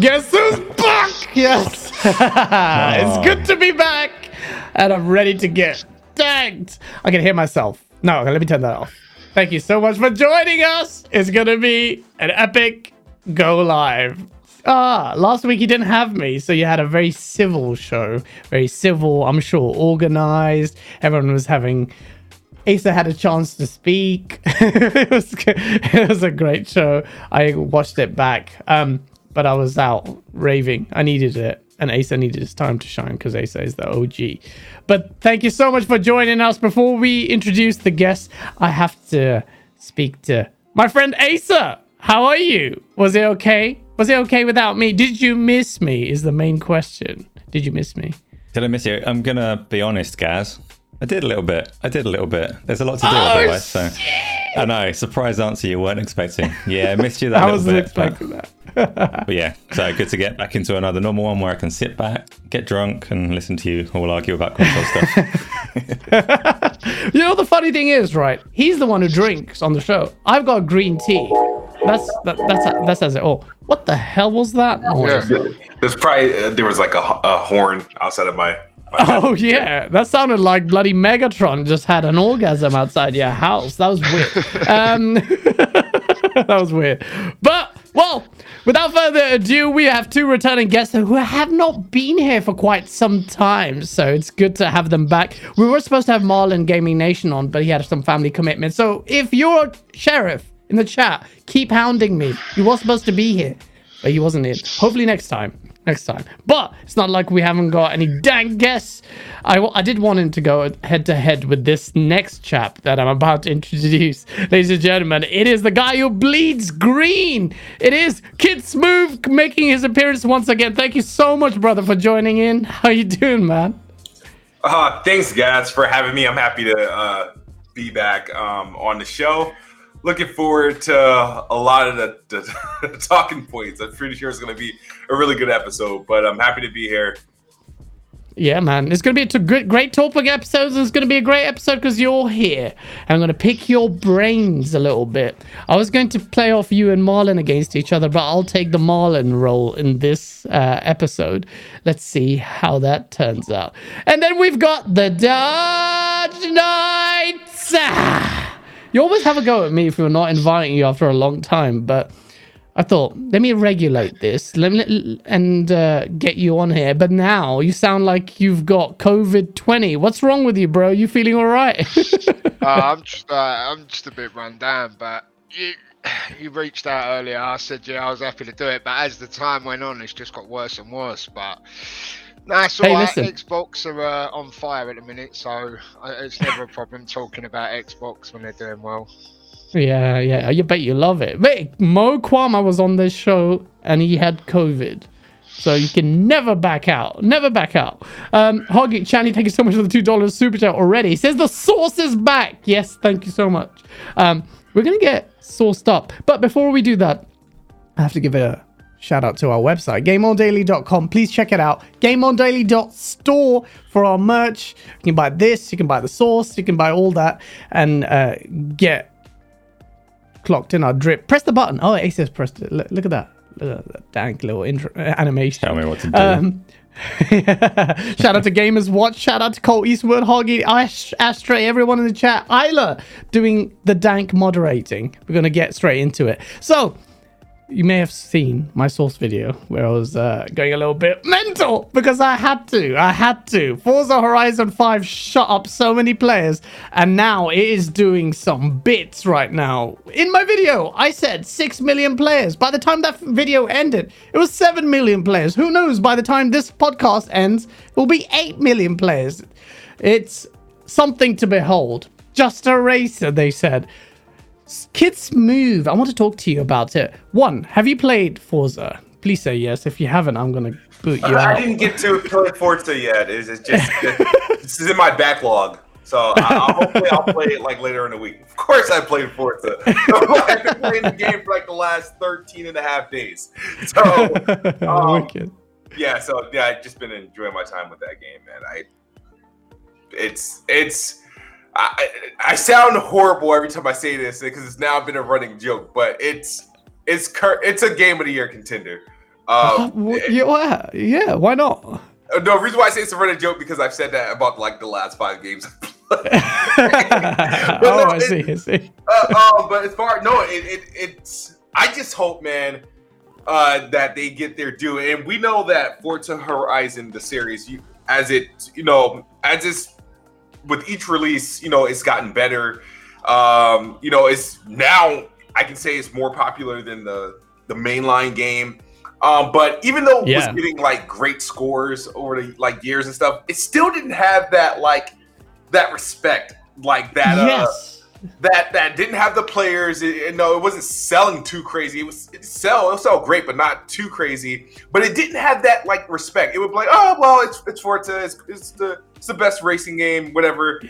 Guess who's back? Yes. it's good to be back. And I'm ready to get tanked. I can hear myself. No, okay, let me turn that off. Thank you so much for joining us. It's going to be an epic go live. Ah, last week you didn't have me, so you had a very civil show. Very civil, I'm sure, organized. Everyone was having Asa had a chance to speak. it was it was a great show. I watched it back, um, but I was out raving. I needed it, and Asa needed his time to shine because Asa is the OG. But thank you so much for joining us. Before we introduce the guests, I have to speak to my friend Asa. How are you? Was it okay? Was it okay without me? Did you miss me? Is the main question. Did you miss me? Did I miss you? I'm gonna be honest, Gaz. I did a little bit. I did a little bit. There's a lot to do Oh, otherwise. So I know. Surprise answer you weren't expecting. Yeah, I missed you that I little wasn't bit. expecting that. But, but yeah, so good to get back into another normal one where I can sit back, get drunk, and listen to you all argue about console stuff. You know the funny thing is, right? He's the one who drinks on the show. I've got green tea. That's that, that's that says it all. What the hell was that noise? Yeah, there's probably uh, there was like a, a horn outside of my. Oh yeah, that sounded like bloody Megatron just had an orgasm outside your house. That was weird. um, that was weird. But well, without further ado, we have two returning guests who have not been here for quite some time, so it's good to have them back. We were supposed to have Marlon Gaming Nation on, but he had some family commitments. So if you're a sheriff in the chat, keep hounding me. He was supposed to be here, but he wasn't in. Hopefully next time. Next time. But it's not like we haven't got any dang guests. I, I did want him to go head to head with this next chap that I'm about to introduce. Ladies and gentlemen, it is the guy who bleeds green. It is Kid Smooth making his appearance once again. Thank you so much, brother, for joining in. How you doing, man? Uh, thanks, guys, for having me. I'm happy to uh, be back um, on the show. Looking forward to a lot of the, the talking points. I'm pretty sure it's going to be a really good episode, but I'm happy to be here. Yeah, man. It's going to be a great, great topic episodes. It's going to be a great episode because you're here. I'm going to pick your brains a little bit. I was going to play off you and Marlon against each other, but I'll take the Marlon role in this uh, episode. Let's see how that turns out. And then we've got the Dodge Knights. You always have a go at me if we're not inviting you after a long time, but I thought, let me regulate this let me, and uh, get you on here. But now you sound like you've got COVID 20. What's wrong with you, bro? You feeling all right? uh, I'm just uh, I'm just a bit run down, but you you reached out earlier. I said yeah, I was happy to do it, but as the time went on, it's just got worse and worse. But that's all Hey, listen. Xbox are uh, on fire at the minute, so uh, it's never a problem talking about Xbox when they're doing well. yeah, yeah. You bet you love it. Wait, Mo Kwama was on this show and he had COVID. So you can never back out. Never back out. Um, Hoggy, Channy, thank you so much for the $2 super chat already. He says the sauce is back. Yes, thank you so much. Um, we're going to get sauced up. But before we do that, I have to give a shout out to our website, gameondaily.com. Please check it out. Gameondaily.store for our merch. You can buy this, you can buy the sauce, you can buy all that and uh, get clocked in our drip. Press the button. Oh, Ace has pressed it. Look, look at that. Look at that dank little intro, uh, animation. Tell me what to do. Um, shout out to Gamers Watch. Shout out to Colt Eastwood, Hoggy, Ash, Ashtray, everyone in the chat. Isla doing the dank moderating. We're going to get straight into it. So, you may have seen my source video where I was uh, going a little bit mental because I had to. I had to. Forza Horizon 5 shut up so many players, and now it is doing some bits right now. In my video, I said 6 million players. By the time that video ended, it was 7 million players. Who knows? By the time this podcast ends, it will be 8 million players. It's something to behold. Just a racer, they said. Kid Smooth. I want to talk to you about it. One, have you played Forza? Please say yes. If you haven't, I'm gonna boot you I out. didn't get to play Forza yet. It's, it's just this is in my backlog. So I, I'll, hopefully I'll play it like later in the week. Of course I played Forza. I've been playing the game for like the last 13 and a half days. So um, Wicked. yeah, so yeah, I've just been enjoying my time with that game, man. I it's it's I, I sound horrible every time I say this because it's now been a running joke, but it's it's cur- it's a game of the year contender. Um, Wh- yeah, yeah, why not? uh, no reason why I say it's a running joke because I've said that about like the last five games. oh, no, I it- see, I see. uh, um, but as far no, it, it it's. I just hope, man, uh, that they get their due, and we know that Forza Horizon, the series, you, as it, you know, as it's with each release, you know, it's gotten better. Um, you know, it's now I can say it's more popular than the the mainline game. Um, but even though it Yeah. was getting like great scores over the like years and stuff, it still didn't have that like that respect like that. Uh, yes. That that didn't have the players. It, it- no, it wasn't selling too crazy. It was it sell it sell great, but not too crazy. But it didn't have that like respect. It would be like, oh well, it's it's Forza. It's, it's the it's the best racing game, whatever.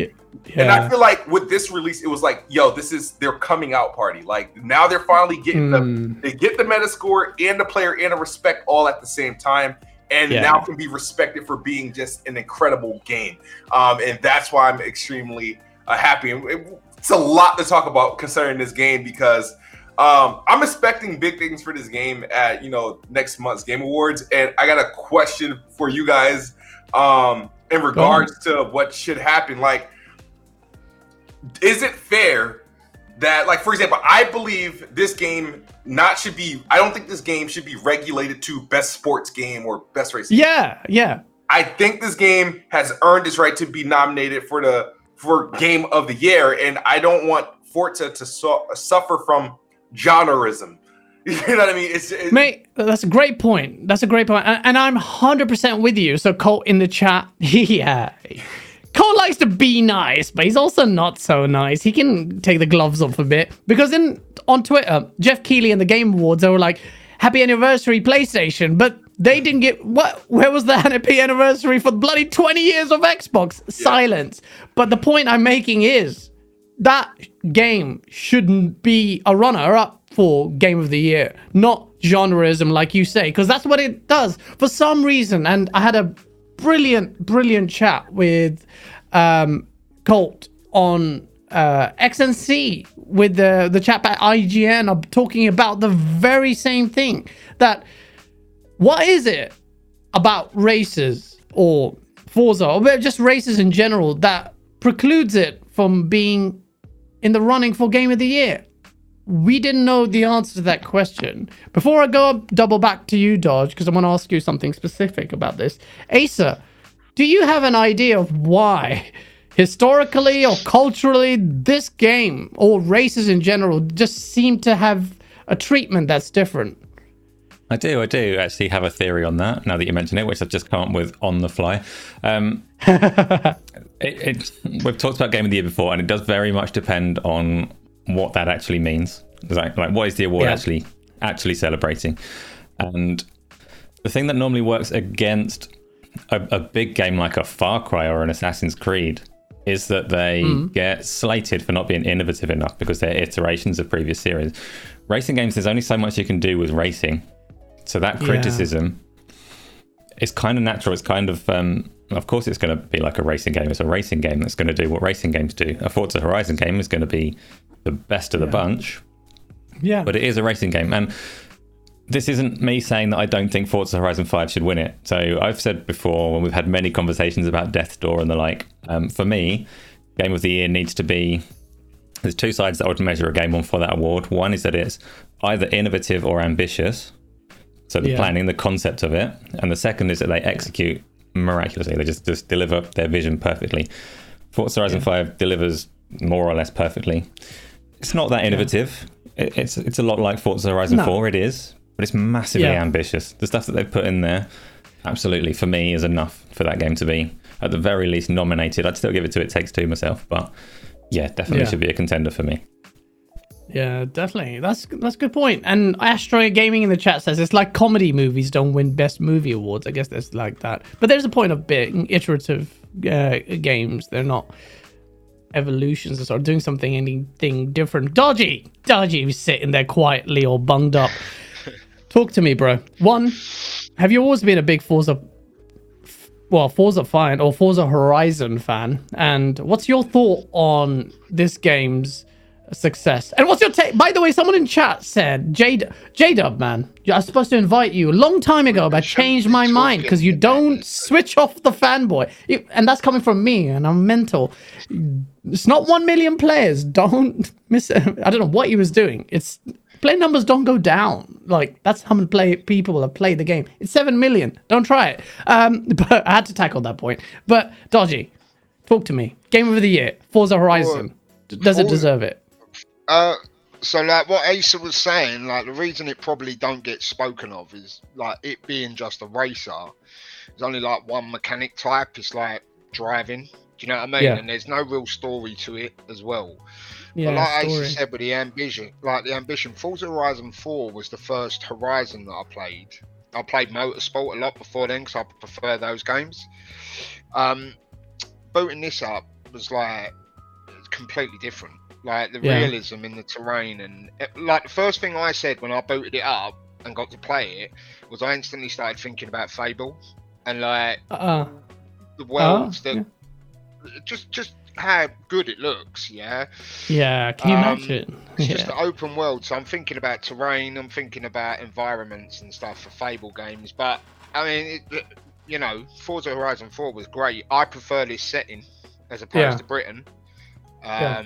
And I feel like with this release, it was like, yo, this is their coming out party. Like now they're finally getting the Mm, they get the meta score and the player and the respect all at the same time and Yeah. now can be respected for being just an incredible game um, and that's why i'm extremely uh, happy and it's a lot to talk about concerning this game because um, i'm expecting big things for this game at you know next month's game awards. And i got a question for you guys um, in regards to what should happen. Like is it fair that like for example i believe this game not should be i don't think this game should be regulated to best sports game or best racing yeah, yeah. i think this game has earned its right to be nominated for the for game of the year and i don't want forza to su- suffer from genreism you know what i mean it's it, Mate, that's a great point. That's a great point. And, I'm 100% with you. So, Colt in the chat, yeah. Colt likes to be nice, but he's also not so nice. He can take the gloves off a bit. Because in on Twitter, Geoff Keighley and the Game Awards, they were like, Happy anniversary, PlayStation. But they didn't get what? Where was the happy anniversary for bloody 20 years of Xbox? Silence. But the point I'm making is that game shouldn't be a runner up for game of the year, not genreism, like you say, because that's what it does for some reason. And I had a brilliant, brilliant chat with um, Colt on uh, XNC with the the chap at IGN of talking about the very same thing. That what is it about races or Forza or just races in general that precludes it from being in the running for Game of the Year? We didn't know the answer to that question. Before I go double back to you, Dodge, because I want to ask you something specific about this. Asa, do you have an idea of why, historically or culturally, this game or races in general just seem to have a treatment that's different? I do, I do actually have a theory on that now that you mention it, which I've just come up with on the fly. Um, it, it, we've talked about Game of the Year before, and it does very much depend on what that actually means. Like, like what is the award Yeah. actually actually celebrating? And the thing that normally works against a, a big game like a Far Cry or an Assassin's Creed is that they get slated for not being innovative enough because they're iterations of previous series. Racing games, there's only so much you can do with racing. So that Yeah. criticism is kind of natural. It's kind of, um, of course, it's going to be like a racing game. It's a racing game that's going to do what racing games do. A Forza Horizon game is going to be the best of the bunch, Yeah. but it is a racing game. And this isn't me saying that I don't think Forza Horizon 5 should win it. So I've said before when we've had many conversations about Death's Door and the like, um, for me, Game of the Year needs to be. There's two sides that I would measure a game on for that award. One is that it's either innovative or ambitious. So the Yeah. planning, the concept of it. And the second is that they execute miraculously. They just, just deliver their vision perfectly. Forza Horizon 5 delivers more or less perfectly. It's not that innovative. It, it's it's a lot like Forza Horizon No. 4, it is, but it's massively Yeah. ambitious. The stuff that they've put in there, absolutely, for me, is enough for that game to be, at the very least, nominated. I'd still give it to It Takes Two myself, but yeah, definitely Yeah. should be a contender for me. Yeah, definitely. That's that's a good point. And Astro Gaming in the chat says it's like comedy movies don't win best movie awards. I guess that's like that. But there's a point of being iterative uh, games. They're not evolutions or sort of doing something anything different. Dodgy, Dodgy sitting there quietly or bunged up. Talk to me, bro. One, have you always been a big Forza well, Forza fan or Forza Horizon fan? And what's your thought on this game's a success. And what's your take? By the way, someone in chat said, J J Dub, man, I was supposed to invite you a long time ago, but I changed my mind because you don't switch off the fanboy. And that's coming from me, and I'm mental. It's not one million players. Don't miss. it. I don't know what he was doing. It's play numbers don't go down. Like that's how many play people have played the game. It's seven million. Don't try it. Um, but I had to tackle that point. But Dodgy, talk to me. Game of the year, Forza Horizon. Does it deserve it? Uh, so like what Asa was saying, like the reason it probably don't get spoken of is like it being just a racer. There's only like one mechanic type. It's like driving. Do you know what I mean? Yeah. And there's no real story to it as well. Yeah, but like story. Asa said with the ambition, like the ambition, Forza Horizon 4 was the first Horizon that I played. I played Motorsport a lot before then because I prefer those games. Um, booting this up was like completely different. Like the Yeah. realism in the terrain and it, like the first thing I said when I booted it up and got to play it was I instantly started thinking about Fable and like Uh, the worlds that yeah. just just how good it looks. Yeah. yeah, can you Um, imagine? It's just Yeah. an open world, so I'm thinking about terrain. I'm thinking about environments and stuff for Fable games. But I mean, it, you know, Forza Horizon 4 was great. I prefer this setting as opposed Yeah. to Britain. Um, Yeah.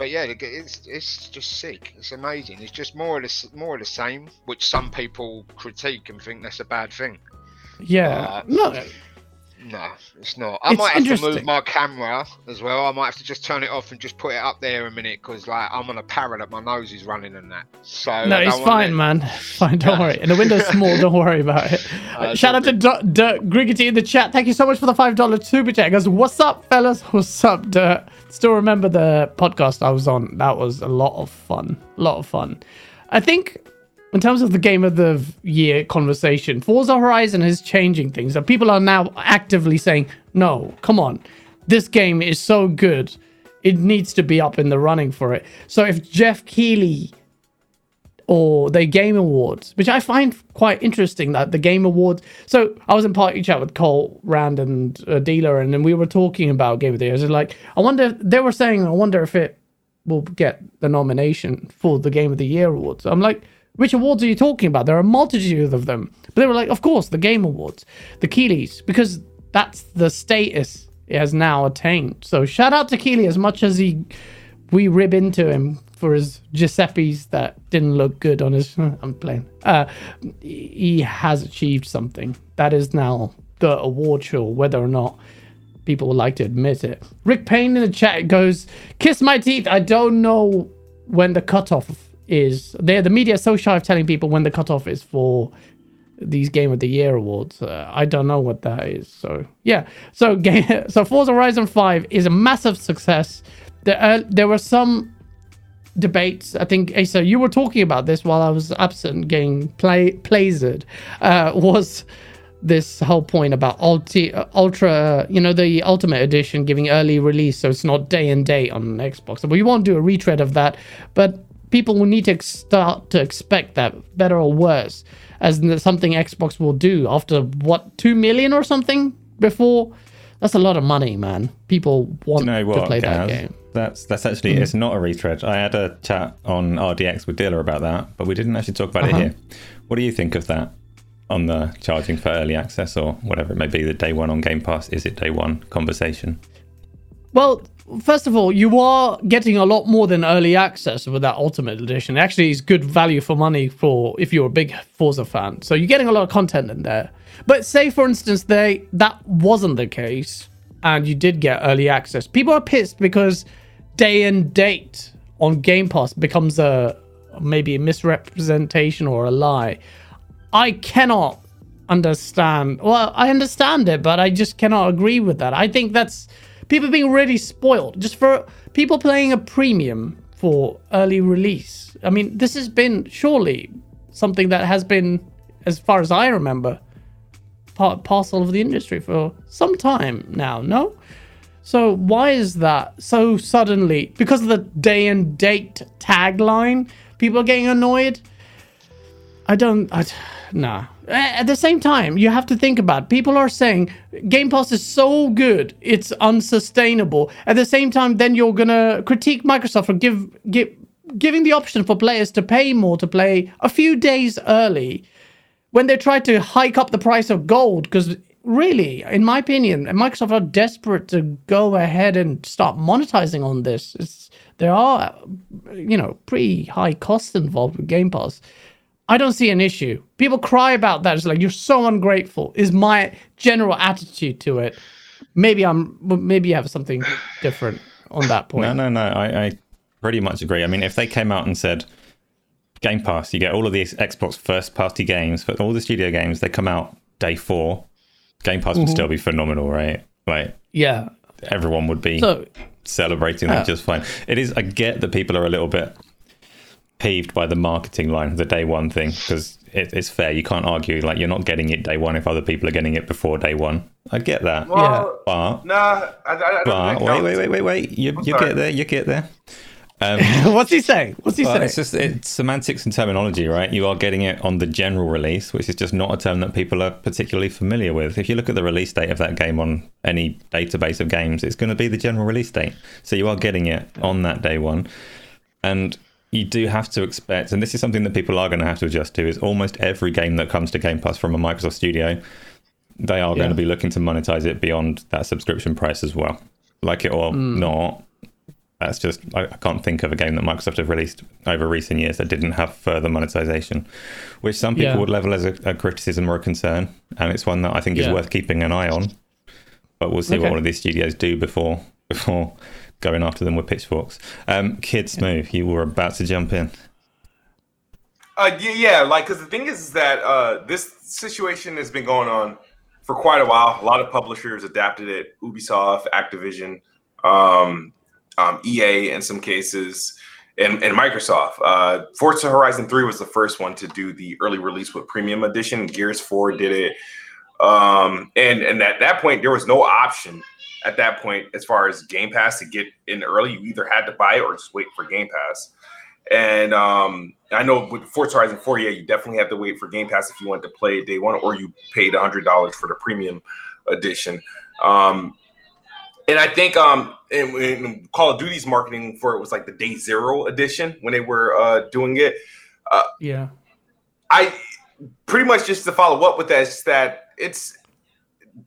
But yeah, it's it's just sick. It's amazing. It's just more or less more of the same, which some people critique and think that's a bad thing. Yeah, uh, no, No, it's not. I It's might have to move my camera as well. I might have to just turn it off and just put it up there a minute because, like, I'm on a parrot, my nose is running and that. So no, it's fine, it- man. Fine, don't worry. And the window's small. Don't worry about it. Uh, Shout out to Dirt Dirt Griggity in the chat. Thank you so much for the five dollar super chat. Goes, what's up, fellas? What's up, Dirt? Still remember the podcast I was on? That was a lot of fun. A lot of fun. I think in terms of the game of the year conversation, Forza Horizon is changing things. And people are now actively saying, no, come on. This game is so good. It needs to be up in the running for it. So if Geoff Keighley or the Game Awards, which I find quite interesting that the Game Awards. So I was in party chat with Cole Rand and uh, Dealer, and then we were talking about Game of the Year. I like, I wonder. They were saying, I wonder if it will get the nomination for the Game of the Year awards. I'm like, which awards are you talking about? There are a multitude of them. But they were like, of course, the Game Awards, the Keighleys, because that's the status it has now attained. So shout out to Keighley as much as he we rib into him for his Giuseppe's that didn't look good on his. I'm playing. Uh, he has achieved something. That is now the award show, whether or not people would like to admit it. Rick Payne in the chat goes, "Kiss my teeth." I don't know when the cutoff is. There, the media so shy of telling people when the cutoff is for these Game of the Year awards. Uh, I don't know what that is. So yeah. So game. So Forza Horizon Five is a massive success. There, uh, there were some debates. I think Asa, you were talking about this while I was absent, getting play plazered. Uh, was this whole point about ulti, uh, ultra, you know, the ultimate edition giving early release, so it's not day and date on Xbox. We won't do a retread of that, but people will need to start to expect that, better or worse, as something Xbox will do after what two million or something before. That's a lot of money, man. People want you know to what, play that game. Mm. That's that's actually it's not a retread. I had a chat on RDX with Dilla about that, but we didn't actually talk about Uh-huh. it here. What do you think of that on the charging for early access or whatever it may be? The day one on Game Pass is it day one conversation? Well, first of all, you are getting a lot more than early access with that Ultimate Edition. Actually, it's good value for money for if you're a big Forza fan. So you're getting a lot of content in there. But say, for instance, they that wasn't the case, and you did get early access. People are pissed because day and date on Game Pass becomes a maybe a misrepresentation or a lie. I cannot understand. Well, I understand it, but I just cannot agree with that. I think that's people being really spoiled just for people playing a premium for early release. I mean, this has been surely something that has been, as far as I remember, part parcel of the industry for some time now. No. So why is that so suddenly? Because of the day and date tagline, people are getting annoyed. I don't. I, nah. Eh, at the same time, you have to think about people are saying Game Pass is so good, it's unsustainable. At the same time, then you're gonna critique Microsoft for give give giving the option for players to pay more to play a few days early when they try to hike up the price of gold. Because really in my opinion microsoft are desperate to go ahead and start monetizing on this. It's, there are you know pretty high costs involved with game pass i don't see an issue people cry about that it's like you're so ungrateful is my general attitude to it maybe i'm maybe you have something different on that point No, no, no. I, I pretty much agree. I mean, if they came out and said Game Pass, you get all of these Xbox first party games, but all the studio games, they come out day four. Game Pass would Mm-hmm. still be phenomenal, right? Like yeah everyone would be so celebrating that just fine. It is. I get that people are a little bit peeved by the marketing line, the day one thing, because it, it's fair. You can't argue like you're not getting it day one if other people are getting it before day one. I get that, Well, but nah, I, I, I don't but think wait, wait, wait, wait, wait. You you sorry. get there. You get there. Um, what's he saying what's he saying it's just it's semantics and terminology, right? You are getting it on the general release, which is just not a term that people are particularly familiar with. If you look at the release date of that game on any database of games, it's going to be the general release date. So you are getting it on that day one, and you do have to expect, and this is something that people are going to have to adjust to, is almost every game that comes to Game Pass from a Microsoft studio, they are Yeah. going to be looking to monetize it beyond that subscription price as well. Like it or hmm. not, that's just I, I can't think of a game that Microsoft have released over recent years that didn't have further monetization, which some people Yeah. would level as a, a criticism or a concern, and it's one that I think is worth keeping an eye on. But we'll see what Okay. all of these studios do before before going after them with pitchforks. Um, Kid Smooth, you were about to jump in. Uh, yeah, yeah, like because the thing is, is that uh, this situation has been going on for quite a while. A lot of publishers adapted it: Ubisoft, Activision, um, um, EA, in some cases, and, and Microsoft. Uh, Forza Horizon Three was the first one to do the early release with Premium Edition. Gears Four did it, um, and and at that point there was no option. At that point, as far as Game Pass to get in early, you either had to buy it or just wait for Game Pass. And um, I know with Forza Horizon 4, yeah, you definitely have to wait for Game Pass if you want to play it day one, or you paid $100 for the premium edition. Um, and I think um, in, in Call of Duty's marketing for it was like the day zero edition when they were uh, doing it. yeah I pretty much just to follow up with that is that it's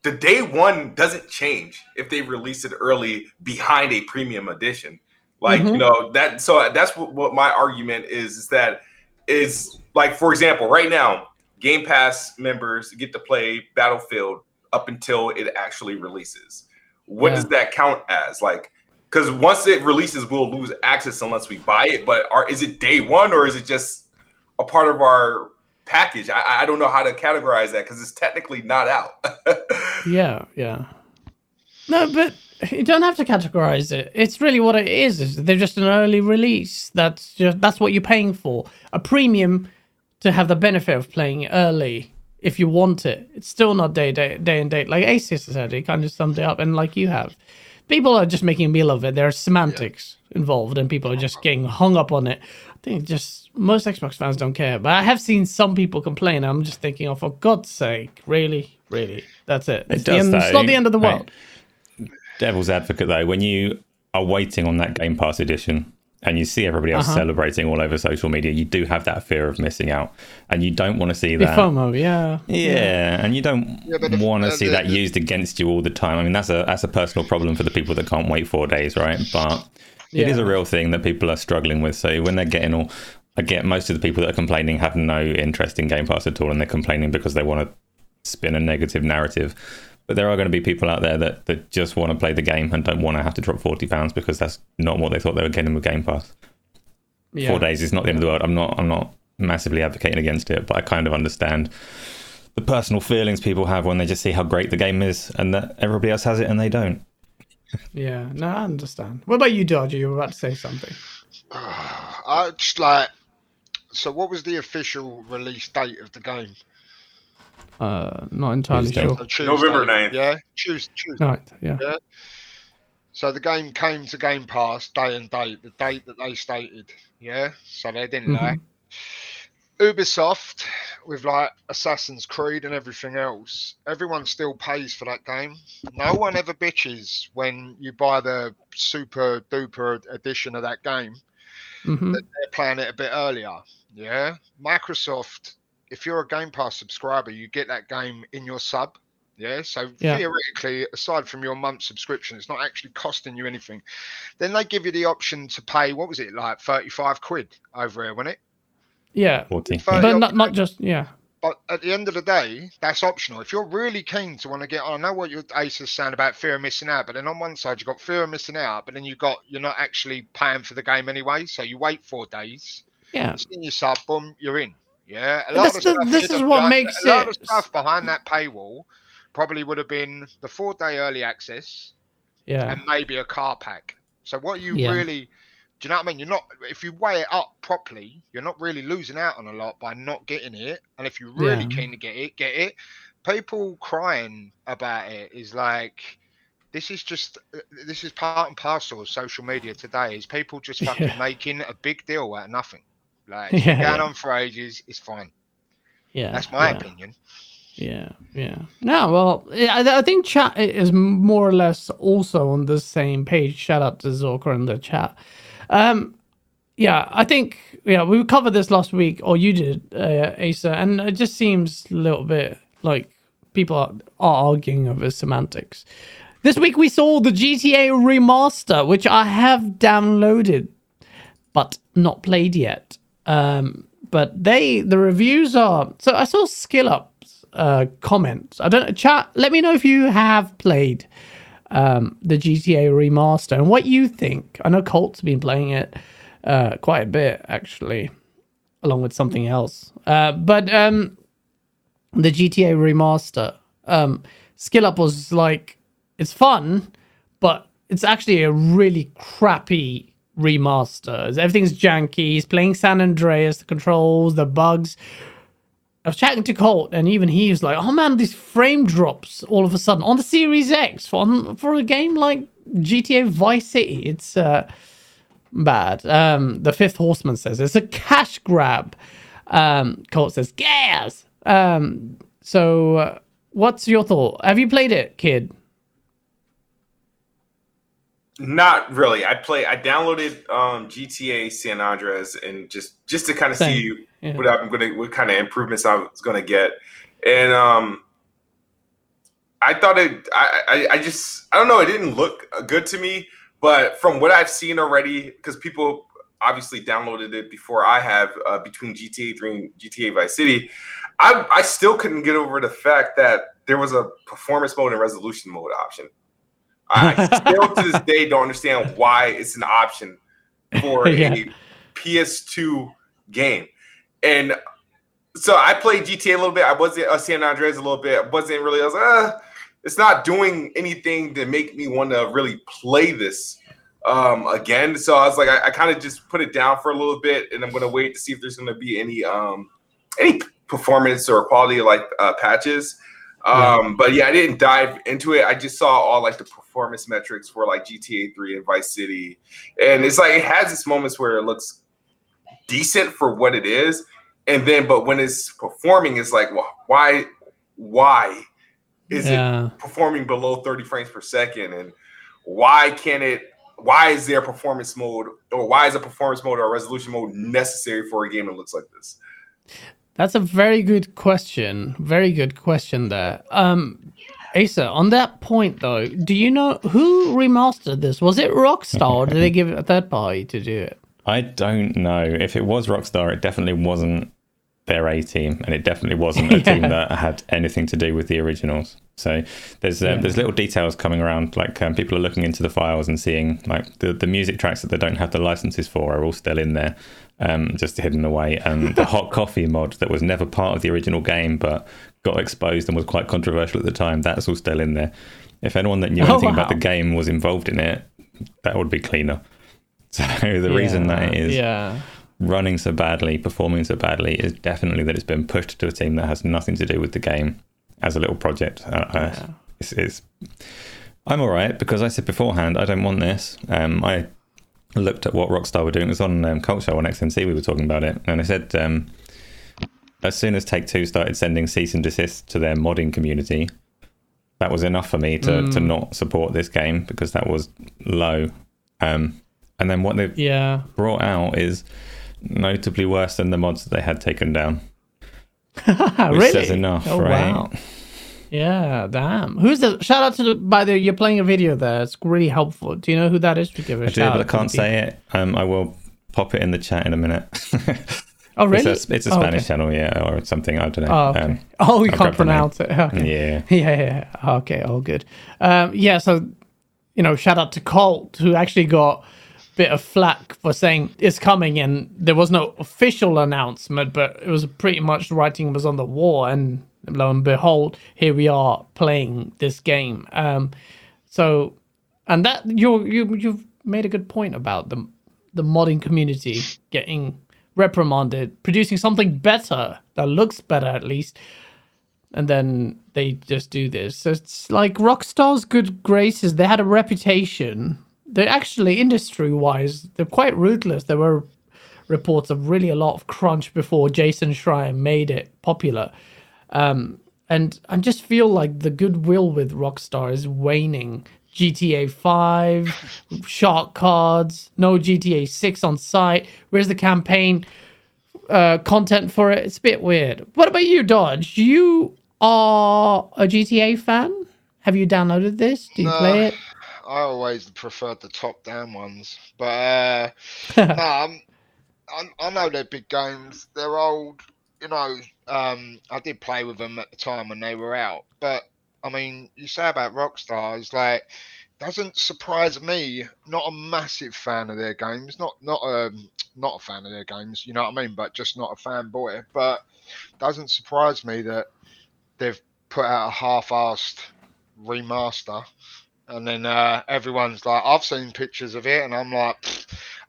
the day one doesn't change if they release it early behind a premium edition. Like you Mhm. know that so that's what, what my argument is is that is like for example right now Game Pass members get to play Battlefield up until it actually releases. What Yeah. does that count as? Like because once it releases, we'll lose access unless we buy it. But are is it day one or is it just a part of our package? I, I don't know how to categorize that because it's technically not out. Yeah, yeah. No, but you don't have to categorize it. It's really what it is. is They're just an early release. That's just that's what you're paying for. A premium to have the benefit of playing early if you want it. It's still not day day day and date. Like Aces said, he kind of summed it up, and like you have, people are just making a meal of it. There are semantics involved, and people are just getting hung up on it. I think just most Xbox fans don't care, but I have seen some people complain. I'm just thinking, oh, for God's sake, really, really, that's it. It's, the does end, it's not the end of the right? world. Devil's advocate though, when you are waiting on that Game Pass edition and you see everybody else Uh-huh. celebrating all over social media, you do have that fear of missing out, and you don't want to see The that. FOMO, yeah. Yeah, and you don't Yeah, want to see that used against you all the time. I mean, that's a that's a personal problem for the people that can't wait four days, right? But it is a real thing that people are struggling with. So when they're getting all, I get most of the people that are complaining have no interest in Game Pass at all, and they're complaining because they want to spin a negative narrative. But there are going to be people out there that, that just want to play the game and don't want to have to drop forty pounds because that's not what they thought they were getting with Game Pass yeah. four days is not the end of the world. I'm not I'm not massively advocating against it, but I kind of understand the personal feelings people have when they just see how great the game is and that everybody else has it and they don't. Yeah, no, I understand. What about you, Dodger? You were about to say something. I just like. So, what was the official release date of the game? Uh, not entirely Tuesday. sure. So Tuesday, November 9th. Yeah, Tuesday. Tuesday. Right, yeah. So the game came to Game Pass day and date, the date that they stated. Yeah, so they didn't lie. Ubisoft with like Assassin's Creed and everything else, everyone still pays for that game. No one ever bitches when you buy the super duper edition of that game Mhm. that they're playing it a bit earlier. Yeah. Microsoft, if you're a Game Pass subscriber, you get that game in your sub. Yeah. So Yeah. theoretically, aside from your month subscription, it's not actually costing you anything. Then they give you the option to pay, what was it, like 35 quid over here, wasn't it? Yeah, 40. But- but not not just yeah. But at the end of the day, that's optional. If you're really keen to want to get on, I know what your Ace is saying about fear of missing out, but then on one side you've got fear of missing out, but then you've got you're not actually paying for the game anyway. So you wait four days, Yeah, in your sub, boom, you're in. Yeah. A But that's the- this is what behind- makes a lot of stuff behind that paywall probably would have been the four day early access yeah, and maybe a car pack. So what you Yeah. really do you know what I mean? You're not if you weigh it up properly, you're not really losing out on a lot by not getting it. And if you're really Yeah. keen to get it, get it. People crying about it is like this is just this is part and parcel of social media today. Is people just fucking Yeah. making a big deal out of nothing. Like Yeah. going on for ages is fine. yeah. That's my yeah. opinion. Yeah, yeah. No, well, I, I think chat is more or less also on the same page. Shout out to Zorka in the chat. Um, yeah, I think yeah we covered this last week, or you did, uh, Asa, and it just seems a little bit like people are, are arguing over semantics. This week we saw the GTA remaster, which I have downloaded but not played yet. Um, but they the reviews are so I saw Skill Up's uh, comments. I don't chat. Let me know if you have played um, the GTA remaster and what you think. I know Colt's been playing it uh, quite a bit actually, along with something else. Uh, but um, the GTA remaster, um, Skill Up was like, it's fun, but it's actually a really crappy remaster. Everything's janky. He's playing San Andreas, the controls, the bugs. I was chatting to Colt, and even he was like, "Oh man, these frame drops all of a sudden on the Series X for for a game like GTA Vice City. It's uh, bad." Um, the Fifth Horseman says it's a cash grab. Um, Colt says gas. Um, so, uh, what's your thought? Have you played it, kid? Not really. I play. I downloaded um, GTA San Andreas and just just to kind of Same. see Yeah. what I'm gonna what kind of improvements I was gonna get, and um, I thought it. I, I I just I don't know. It didn't look good to me, but from what I've seen already, because people obviously downloaded it before I have uh, between GTA 3 and GTA Vice City, I I still couldn't get over the fact that there was a performance mode and resolution mode option. I still to this day don't understand why it's an option for Yeah. a PS2 game. And so I played GTA a little bit. I wasn't uh, San Andreas a little bit. I wasn't really. I was like, uh, it's not doing anything to make me want to really play this um, again. So I was like, I, I kind of just put it down for a little bit, and I'm gonna wait to see if there's gonna be any um, any performance or quality like uh, patches. Um, but yeah, I didn't dive into it. I just saw all like the performance metrics for like GTA 3 and Vice City. And it's like it has its moments where it looks decent for what it is. And then but when it's performing, it's like, well, why why is yeah. it performing below 30 frames per second? And why can't it why is there a performance mode or why is a performance mode or a resolution mode necessary for a game that looks like this? That's a very good question. Very good question there. Um, Asa, on that point though, do you know who remastered this? Was it Rockstar or did they give it a third party to do it? I don't know. If it was Rockstar, it definitely wasn't their A team, and it definitely wasn't a team that had anything to do with the originals. So there's um, there's little details coming around, like um, people are looking into the files and seeing like the the music tracks that they don't have the licenses for are all still in there, um, just hidden away. And the hot coffee mod that was never part of the original game but got exposed and was quite controversial at the time, that's all still in there. If anyone that knew Oh, anything about the game was involved in it, that would be cleaner. So the reason that it is Yeah. running so badly, performing so badly, is definitely that it's been pushed to a team that has nothing to do with the game as a little project. Uh, uh, it's, it's, I'm all right because I said beforehand I don't want this. Um, I looked at what Rockstar were doing. It was on um, Cult Show on XMC. We were talking about it, and I said um, as soon as Take Two started sending cease and desist to their modding community, that was enough for me to, to not support this game because that was low. Um, and then what they've Yeah. brought out is notably worse than the mods that they had taken down. Which really? says enough, oh, right? Wow. Yeah, damn. Who's the shout out to the by the you're playing a video there. It's really helpful. Do you know who that is to give a I do, shout but I can't say it. Um, I will pop it in the chat in a minute. Oh, really? It's a, it's a Oh, Spanish okay. channel, yeah, or something. I don't know. Oh, okay. Um, oh, you I've can't got the name. pronounce it. Okay. yeah. Yeah, yeah. Okay, all good. Um, yeah, so you know, shout out to Colt who actually got a bit of flack for saying it's coming, and there was no official announcement, but it was pretty much the writing was on the wall, and lo and behold, here we are playing this game. Um, so, and that you you you've made a good point about the the modding community getting reprimanded, producing something better that looks better at least and then they just do this. So it's like Rockstar's good graces. They had a reputation. They're actually industry wise, they're quite ruthless. There were reports of really a lot of crunch before Jason Schreier made it popular. Um, and I just feel like the goodwill with Rockstar is waning. GTA 5, shark cards, no GTA 6 on site. Where's the campaign uh, content for it? It's a bit weird. What about you, Dodge? You are a GTA fan? Have you downloaded this? Do you No. play it? I always preferred the top-down ones, but uh, no, I'm, I, I know they're big games. They're old, you know. Um, I did play with them at the time when they were out, but I mean, you say about Rockstar, it's like doesn't surprise me. Not a massive fan of their games. Not not um not a fan of their games. You know what I mean? But just not a fanboy. But doesn't surprise me that they've put out a half-assed remaster and then uh, everyone's like, I've seen pictures of it, and I'm like.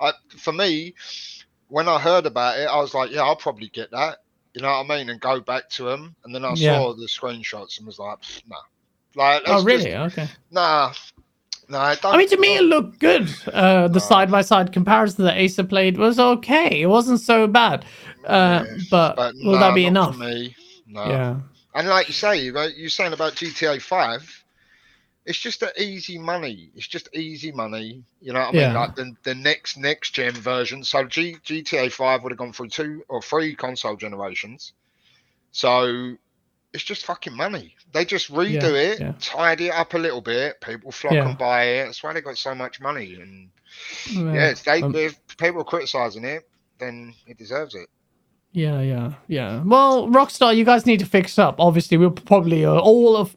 I, for me, when I heard about it, I was like, yeah, I'll probably get that. You know what I mean? And go back to them, and then I Yeah. saw the screenshots and was like, pfft, nah. Like, Oh, really? just- okay. nah, nah. it I mean, to me, it looked good. Uh, the side by side comparison that Acer played was okay. It wasn't so bad. Uh, Yeah, but, but will nah, that be enough? me. No. Yeah. And like you say, you're saying about GTA Five, it's just a easy money. It's just easy money. You know what I mean? Yeah. Like the, the next next gen version. So G, GTA Five would have gone through two or three console generations. So it's just fucking money. They just redo Yeah, it, yeah. tidy it up a little bit. People flock and buy it. That's why they got so much money. And Yeah. they Um, if people are criticizing it, then it deserves it. Yeah, yeah, yeah. Well, Rockstar, you guys need to fix up. Obviously, we're probably uh, all of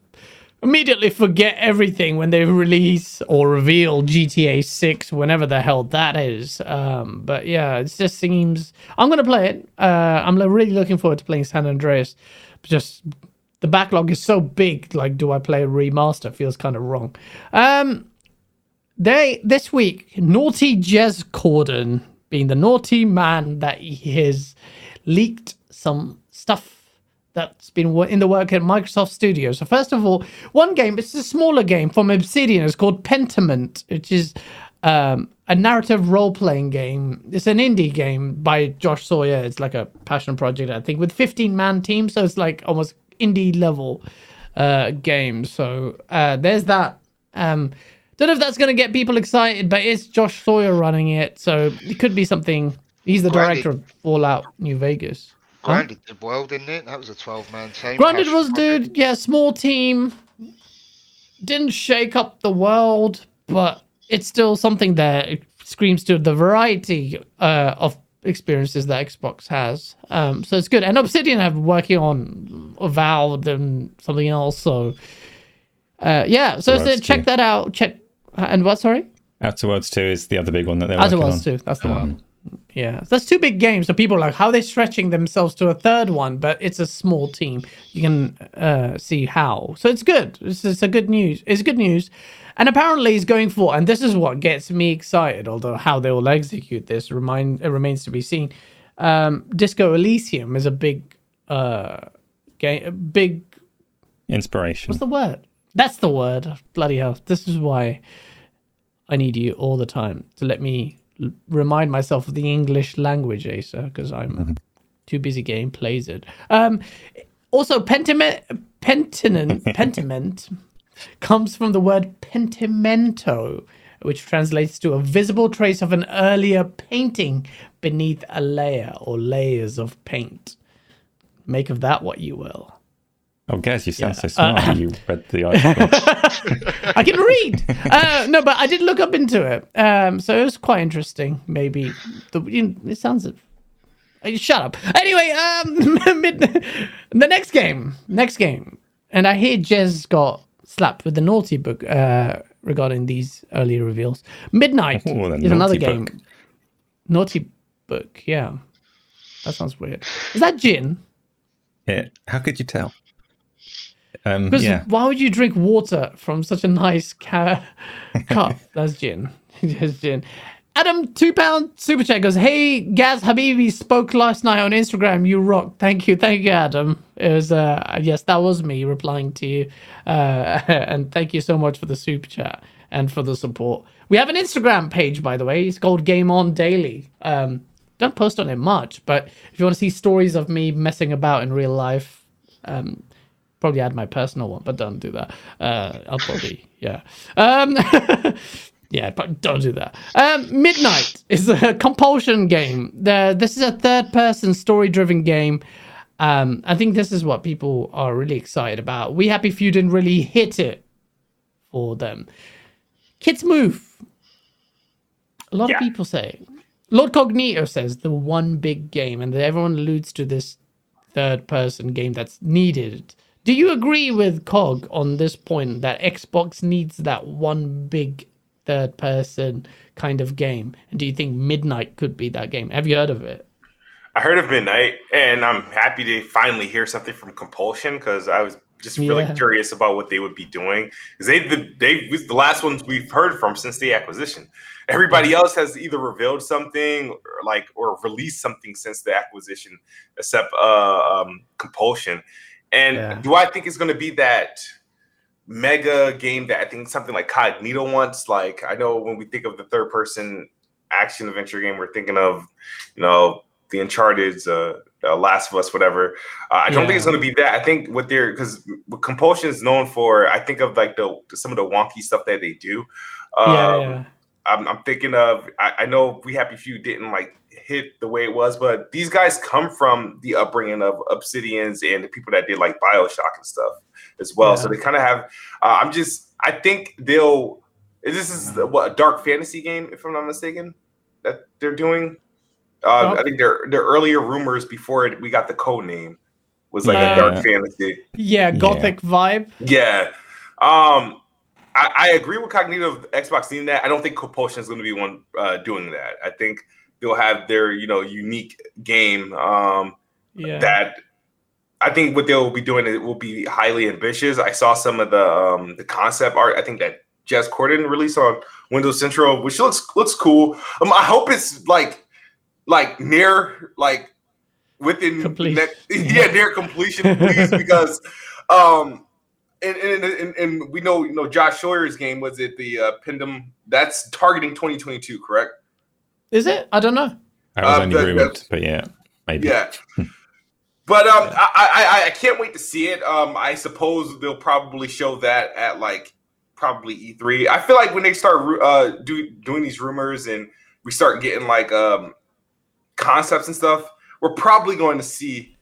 immediately forget everything when they release or reveal GTA 6, whenever the hell that is. Um, but yeah, it just seems I'm gonna play it. Uh, I'm really looking forward to playing San Andreas. Just the backlog is so big. Like, do I play a remaster? Feels kind of wrong. Um, they this week, naughty Jez Corden, being the naughty man that he is, leaked some stuff that's been in the work at Microsoft Studios. So first of all, one game. It's a smaller game from Obsidian. It's called Pentiment, which is um, a narrative role-playing game. It's an indie game by Josh Sawyer. It's like a passion project, I think, with 15-man team. So it's like almost indie level uh, game. So uh, there's that. Um, don't know if that's going to get people excited, but it's Josh Sawyer running it, so it could be something. He's the director of Fallout New Vegas. Huh? Grounded did well, didn't it? That was a 12 man team. Grounded Passion was, dude, yeah, small team. Didn't shake up the world, but it's still something that screams to the variety uh, of experiences that Xbox has. Um, so it's good. And Obsidian have been working on Avowed and something else. So uh, yeah, so, so check too. that out. Check and what? Sorry. Outer Worlds 2 is the other big one that they're As it working was on. too. That's the one. Yeah, that's two big games. So people are like, how are they stretching themselves to a third one? But it's a small team. You can uh, see how. So it's good. It's, it's a good news. It's good news. And apparently he's going for, and this is what gets me excited. Although how they will execute this remind it remains to be seen. Um, Disco Elysium is a big uh, game. Big Inspiration. What's the word? That's the word. Bloody hell. This is why I need you all the time to let me remind myself of the English language, Asa, because I'm too busy game plays it. Um, also, pentiment, pentinent, pentiment comes from the word pentimento, which translates to a visible trace of an earlier painting beneath a layer or layers of paint. Make of that what you will. Oh, guys, you sound so smart. when you read the article. I can read. Uh, no, but I did look up into it. Um, so it was quite interesting. Maybe the you it sounds. Uh, shut up. Anyway, um, mid, the next game, next game, and I hear Jez got slapped with the naughty book uh, regarding these early reveals. Midnight Ooh, the is another naughty game. book. Naughty book, yeah. That sounds weird. Is that gin? Yeah. How could you tell? Um, Because yeah. why would you drink water from such a nice ca- cup? That's gin. That's gin. Adam, two pound super chat goes, Hey, Gaz Habibi spoke last night on Instagram. You rock. Thank you. Thank you, Adam. It was, uh, yes, that was me replying to you. Uh, and thank you so much for the super chat and for the support. We have an Instagram page, by the way. It's called Game On Daily. Um, don't post on it much, but if you want to see stories of me messing about in real life, um, probably add my personal one, but don't do that. Uh, I'll probably, yeah. Um, yeah, but don't do that. Um, Midnight is a compulsion game. The, this is a third person story driven game. Um, I think this is what people are really excited about. We Happy Few didn't really hit it for them. Kid Smooth. A lot Yeah. of people say. Lord Cognito says the one big game, and everyone alludes to this third person game that's needed. Do you agree with Cog on this point that Xbox needs that one big third person kind of game? And do you think Midnight could be that game? Have you heard of it? I heard of Midnight, and I'm happy to finally hear something from Compulsion because I was just really Yeah. curious about what they would be doing. Because they, the, they, the last ones we've heard from since the acquisition. Everybody else has either revealed something or like or released something since the acquisition, except uh, um, Compulsion. And Yeah. do I think it's going to be that mega game that I think something like Cognito wants? Like I know when we think of the third person action adventure game, we're thinking of you know the Uncharted, uh, uh, Last of Us, whatever. Uh, I don't think it's going to be that. I think what they're because Compulsion is known for. I think of like the some of the wonky stuff that they do. Um, yeah, yeah. I'm, I'm thinking of. I, I know We Happy Few didn't like hit the way it was, but these guys come from the upbringing of Obsidians and the people that did like Bioshock and stuff as well. So they kind of have. Uh, I'm just. I think they'll. This is what a dark fantasy game, if I'm not mistaken, that they're doing. Uh, Oh. I think their their earlier rumors before it, we got the code name was like Yeah. a dark fantasy. Yeah, gothic vibe. Yeah. Um, I, I agree with Cognito of Xbox needing that. I don't think Compulsion is going to be one uh, doing that. I think they'll have their you know unique game um, Yeah. that. I think what they'll be doing it will be highly ambitious. I saw some of the um, the concept art. I think that Jez Corden released on Windows Central, which looks looks cool. Um, I hope it's like like near like within Completion. ne- yeah near completion, please, because um and, and, and, and we know you know Josh Sawyer's game was it the uh, Pentiment that's targeting 2022, correct? Is it? I don't know. That was Uh, only rumored, but yeah, maybe. Yeah. But um, I, I I- I can't wait to see it. Um, I suppose they'll probably show that at like probably E3. I feel like when they start uh do, doing these rumors and we start getting like um concepts and stuff, we're probably going to see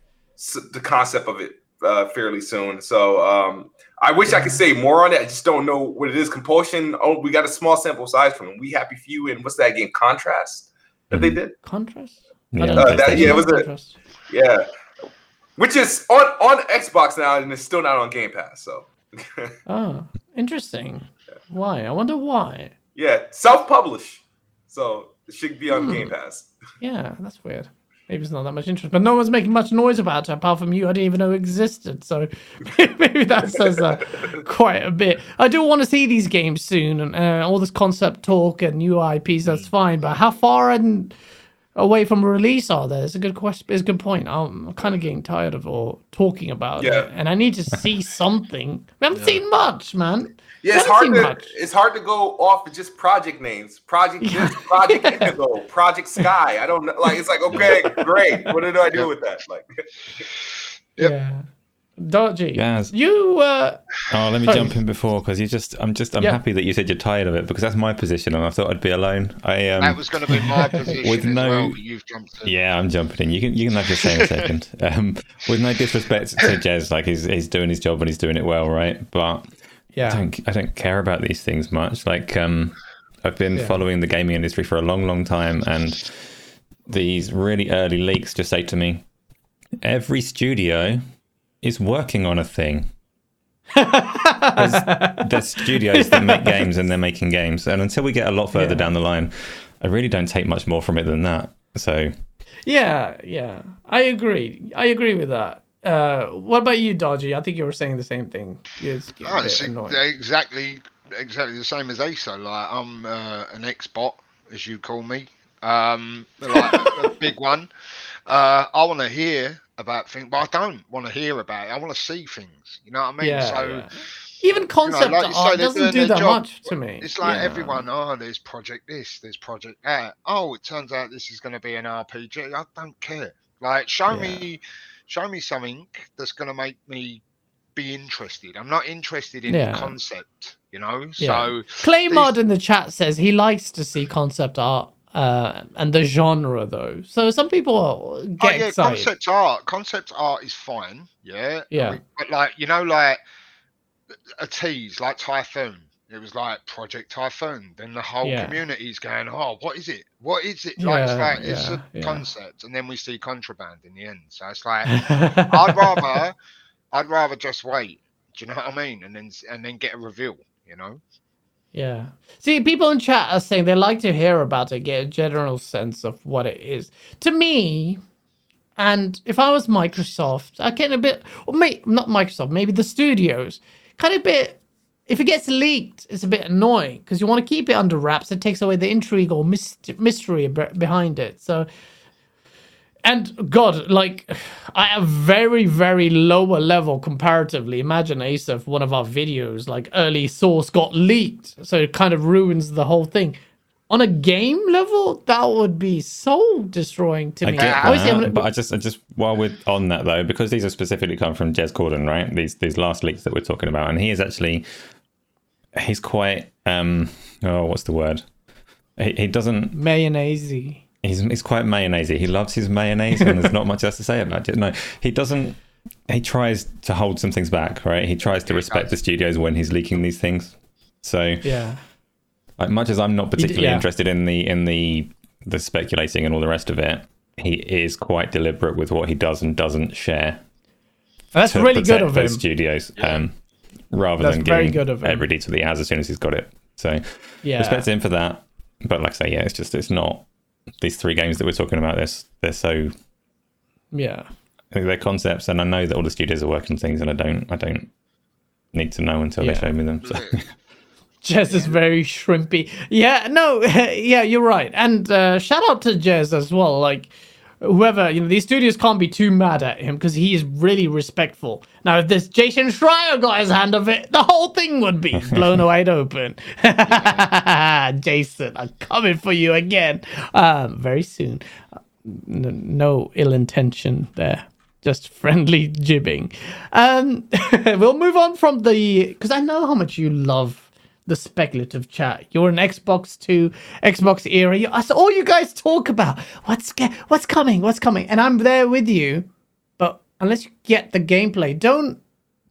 the concept of it uh, fairly soon. So um, I wish I could say more on it. I just don't know what it is. Compulsion. Oh, we got a small sample size from We Happy Few and what's that game? Contrast that they did. Contrast? Yeah, I don't on know. Uh, that- yeah, it was a- Yeah. Which is on on Xbox now and it's still not on Game Pass. So Oh, interesting. Why? I wonder why. yeah, self-publish. So it should be on Hmm. Game Pass. Yeah, that's weird. Maybe it's not that much interest, but no one's making much noise about it apart from you. I didn't even know it existed, so maybe that says uh, quite a bit. I do want to see these games soon, and uh, all this concept talk and new IPs. That's fine, but how far and away from release are there? It's a good question. It's a good point. I'm kind of getting tired of all talking about Yeah. it, and I need to see something. We haven't seen much, man. Yeah, it's hard to much. it's hard to go off of just project names. Project this, Project Indigo, Project Sky. I don't know. Like it's like okay, great. What do I do with that? Like Yep. Yeah. Dodgy. Yes. You uh Oh, let me Sorry. jump in before because you just, I'm just, I'm Yeah. happy that you said you're tired of it because that's my position and I thought I'd be alone. I um, that was going to be my position with as no- well. You've jumped in. Yeah, I'm jumping in. You can you can have your say in a second. Um, with no disrespect to Jez, like he's he's doing his job and he's doing it well, right? But I yeah. don't I don't care about these things much. Like um, I've been Yeah. following the gaming industry for a long, long time, and these really early leaks just say to me, every studio is working on a thing. There's studios that make games and they're making games, and until we get a lot further Yeah. down the line, I really don't take much more from it than that. So Yeah, yeah. I agree. I agree with that. Uh what about you, Dodgy? I think you were saying the same thing. It's Oh, it's exactly exactly the same as ASO. Like I'm uh, an ex-bot, as you call me. Um, like a big one. Uh, I want to hear about things, but I don't want to hear about it. I want to see things. You know what I mean? Yeah, so yeah. Even concept like you say, art they're doesn't do that job. much to me. it's like Yeah. everyone. Oh, there's project this, there's project that. Oh, it turns out this is going to be an RPG. I don't care. Like, show me, show me something that's going to make me be interested. I'm not interested in Yeah. the concept. You know, Yeah. so. Claymod in the chat says he likes to see concept art uh, and the genre though. So some people get oh yeah, excited. concept art. Concept art is fine. Yeah. Yeah. But like you know, like a tease, like Typhoon. It was like Project Typhoon. Then the whole Yeah. community's going, "Oh, what is it? What is it?" Like it's Yeah, like it's yeah, a yeah. concept, and then we see contraband in the end. So it's like I'd rather, I'd rather just wait. Do you know what I mean? And then and then get a reveal. You know. Yeah. See, people in chat are saying they like to hear about it, get a general sense of what it is. To me, and if I was Microsoft, I get a bit, or may, not Microsoft, maybe the studios, kind of a bit. If it gets leaked, it's a bit annoying because you want to keep it under wraps. It takes away the intrigue or myst- mystery be- behind it. So, and God, like, I have very, very lower level comparatively. Imagine Asa if one of our videos, like early source, got leaked, so it kind of ruins the whole thing. On a game level, that would be so destroying to I me. get Obviously, I'm that, gonna- but I just, I just while we're on that though, because these are specifically come from Jez Corden, right? These these last leaks that we're talking about, and he is actually, he's quite, um, oh, what's the word? He, he doesn't. mayonnaise. He's he's quite mayonnaisey. He loves his mayonnaise, and there's not much else to say about it. No, he doesn't. He tries to hold some things back, right? He tries to respect the studios when he's leaking these things. So, Yeah. like, much as I'm not particularly yeah. interested in the in the the speculating and all the rest of it, he is quite deliberate with what he does and doesn't share. That's really good of him. those studios, um, rather That's than very giving good of him. every detail that he has as soon as he's got it. So, Yeah. respect him for that. But like I say, yeah, it's just it's not these three games that we're talking about. This they're so Yeah. they're concepts, and I know that all the studios are working on things, and I don't I don't need to know until Yeah. they show me them. So. Jez is very shrimpy. Yeah, no, yeah, you're right. And uh, shout out to Jez as well. Like, whoever, you know, these studios can't be too mad at him because he is really respectful. Now, if this Jason Schreier got his hand of it, the whole thing would be blown wide open. Jason, I'm coming for you again um, very soon. N- no ill intention there. Just friendly jibbing. Um, we'll move on from the because I know how much you love the speculative chat. You're an Xbox Two, Xbox era. You, that's all you guys talk about. What's what's coming? What's coming? And I'm there with you. But unless you get the gameplay, don't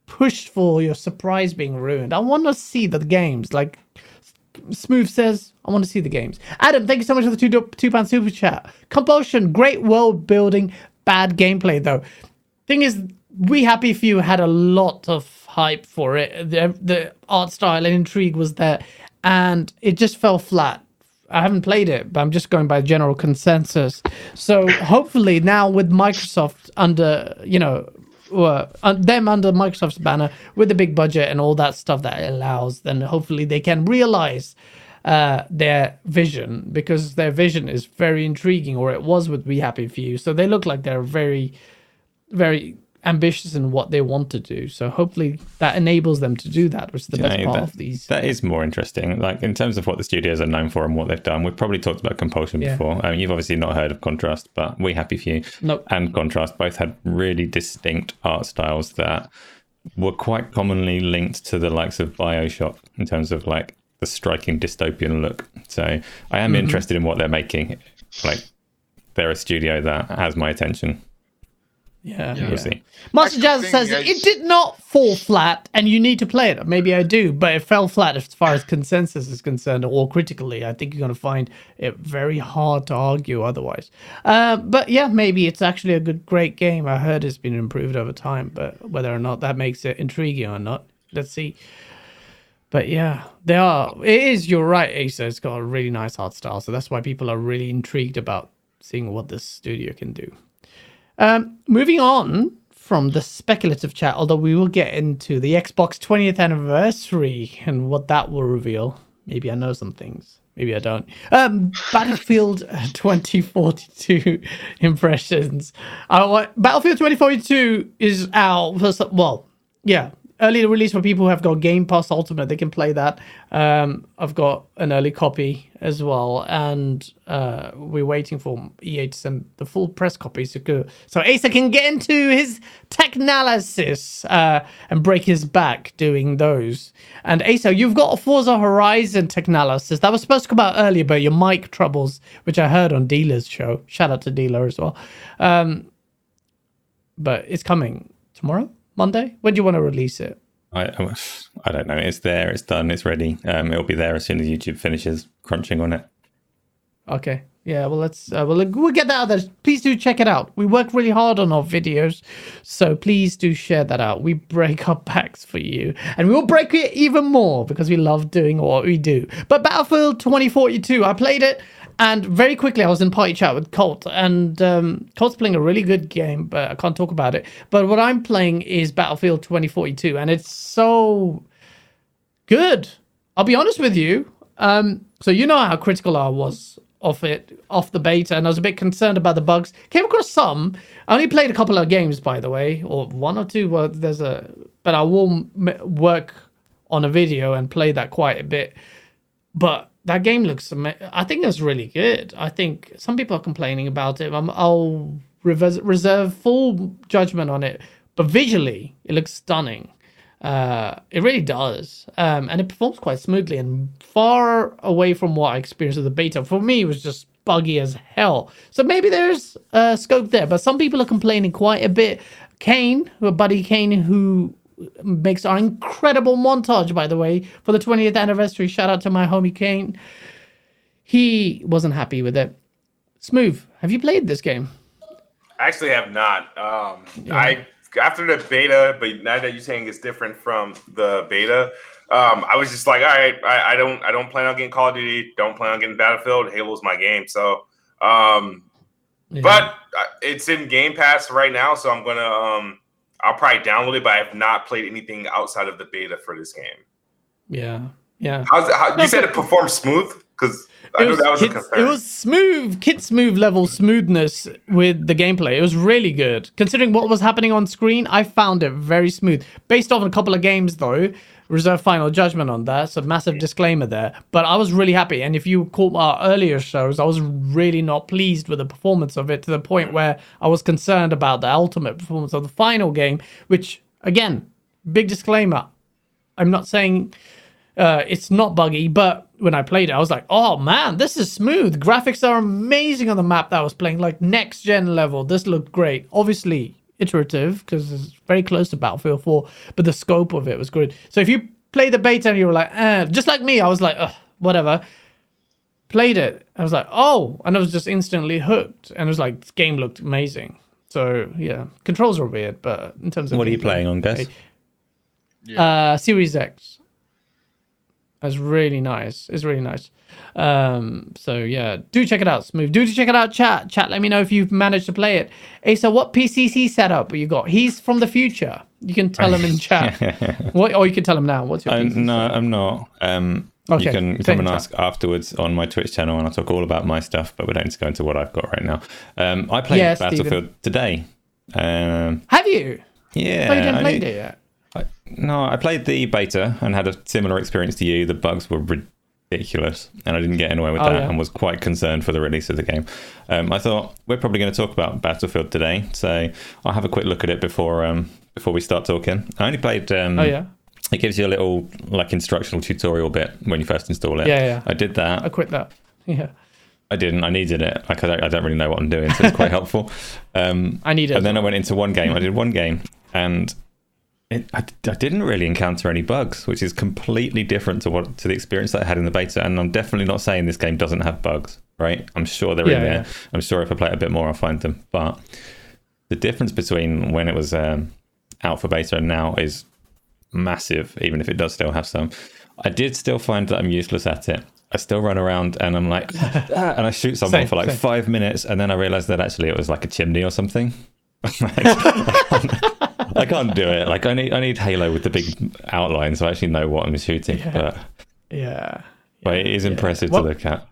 push for your surprise being ruined. I want to see the games. Like Smooth says, I want to see the games. Adam, thank you so much for the two two pound super chat. Compulsion, great world building, bad gameplay though. Thing is, we happy few had a lot of hype for it. The, the art style and intrigue was there, and it just fell flat. I haven't played it, but I'm just going by general consensus. So hopefully now with Microsoft under, you know, uh, them under Microsoft's banner with the big budget and all that stuff that allows, then hopefully they can realize uh, their vision because their vision is very intriguing, or it was with We Happy Few. So they look like they're very, very ambitious in what they want to do. So hopefully that enables them to do that, which is the best know, part that- of these. That is more interesting. Like in terms of what the studios are known for and what they've done, we've probably talked about Compulsion Yeah. before. Um, you've obviously not heard of Contrast, but We Happy Few Nope. and Contrast both had really distinct art styles that were quite commonly linked to the likes of Bioshock in terms of like the striking dystopian look. So I am Mm-hmm. interested in what they're making. Like they're a studio that has my attention. Yeah, Yeah. We'll see. Master That's Jazz says guys. it did not fall flat, and you need to play it. Maybe I do, but it fell flat as far as consensus is concerned, or critically. I think you're going to find it very hard to argue otherwise. Uh, but yeah, maybe it's actually a good, great game. I heard it's been improved over time, but whether or not that makes it intriguing or not, let's see. But yeah, they are. It is. You're right, Asa. It's got a really nice art style, so that's why people are really intrigued about seeing what this studio can do. Um, moving on from the speculative chat, although we will get into the Xbox 20th anniversary and what that will reveal. Maybe I know some things. Maybe I don't. Um, Battlefield 2042 impressions. I want, Battlefield 2042 is out. Well, yeah, early release for people who have got Game Pass Ultimate. They can play that. Um, I've got an early copy as well, and uh, we're waiting for EA to send the full press copy so, so Asa can get into his tech analysis uh, and break his back doing those. And Asa, you've got a Forza Horizon tech analysis that was supposed to come out earlier, but your mic troubles, which I heard on Dealer's show. Shout out to Dealer as well. Um, but it's coming tomorrow, Monday. When do you want to release it? I, I don't know. It's there. It's done. It's ready. Um, it'll be there as soon as YouTube finishes crunching on it. Okay. Yeah, well, let's uh, well we'll get that out there. Please do check it out. We work really hard on our videos, so please do share that out. We break our backs for you, and we will break it even more because we love doing what we do. But Battlefield 2042, I played it, and very quickly I was in party chat with Colt, and um, Colt's playing a really good game, but I can't talk about it. But what I'm playing is Battlefield 2042, and it's so good. I'll be honest with you. Um, so you know how critical I was of it off the beta, and I was a bit concerned about the bugs. Came across some. I only played a couple of games, by the way, or one or two. Well, there's a, but I will work on a video and play that quite a bit. But that game looks, I think it's really good. I think some people are complaining about it. I'm, I'll reverse, reserve full judgment on it, but visually, it looks stunning. Uh, it really does, um, and it performs quite smoothly and far away from what I experienced with the beta. For me, it was just buggy as hell. So maybe there's uh, scope there, but some people are complaining quite a bit. Kane, Buddy Kane, who makes our incredible montage, by the way, for the 20th anniversary. Shout out to my homie Kane. He wasn't happy with it. Smooth, have you played this game? I actually have not. Um, I after the beta, but now that you're saying it's different from the beta, um, I was just like, all right, I, I don't, I don't plan on getting Call of Duty. Don't plan on getting Battlefield. Halo's my game. So, um, Yeah. but uh, it's in Game Pass right now, so I'm gonna, um, I'll probably download it. But I have not played anything outside of the beta for this game. yeah, yeah. How's it, how, you said it performed smooth? Because I knew that was a concern. it was smooth, kid smooth level smoothness with the gameplay. It was really good. Considering what was happening on screen, I found it very smooth. Based off a couple of games, though, reserve final judgment on that. So massive disclaimer there. But I was really happy. And if you caught our earlier shows, I was really not pleased with the performance of it to the point where I was concerned about the ultimate performance of the final game. Which, again, big disclaimer. I'm not saying uh, it's not buggy, but when I played it, I was like, oh man, this is smooth. Graphics are amazing on the map that I was playing, like next gen level. This looked great. Obviously, iterative because it's very close to Battlefield 4, but the scope of it was good. So if you play the beta and you were like, eh, just like me, I was like, whatever. Played it, I was like, oh, and I was just instantly hooked. And it was like, this game looked amazing. So yeah, controls are weird, but in terms of What are you playing on, Gus? uh, Series X. That's really nice. It's really nice. Um, so yeah, do check it out, Smooth. Do to check it out, chat. Chat. Let me know if you've managed to play it. Asa, what PCC setup have you got? He's from the future. You can tell him in chat. what? Or you can tell him now. What's your I'm, PCC? no, I'm not. Um, Okay. You can come and ask afterwards on my Twitch channel, and I'll talk all about my stuff. But we don't need to go into what I've got right now. Um, I played Yeah, Battlefield Stephen. today. Um, Have you? yeah, Oh, you didn't I play it yet. No, I played the beta and had a similar experience to you. The bugs were ridiculous, and I didn't get anywhere with Oh, that, yeah. and was quite concerned for the release of the game. Um, I thought we're probably going to talk about Battlefield today, so I'll have a quick look at it before um, before we start talking. I only played. Um, Oh yeah. It gives you a little like instructional tutorial bit when you first install it. Yeah, yeah. I did that. I quit that. Yeah. I didn't. I needed it. Like I don't, I don't really know what I'm doing, so it's quite helpful. Um, I need it. and then I went into one game. I did one game, and it, I, I didn't really encounter any bugs, which is completely different to what to the experience that I had in the beta. And I'm definitely not saying this game doesn't have bugs, right? I'm sure they're Yeah, in there. yeah. I'm sure if I play it a bit more, I'll find them. But the difference between when it was um, out for beta and now is massive, even if it does still have some. I did still find that I'm useless at it. I still run around and I'm like, "Ah," and I shoot someone Same, for like same. five minutes, and then I realized that actually it was like a chimney or something. I can't do it. Like I need, I need Halo with the big outline, so I actually know what I'm shooting. But, Yeah. but it is impressive What- to look at.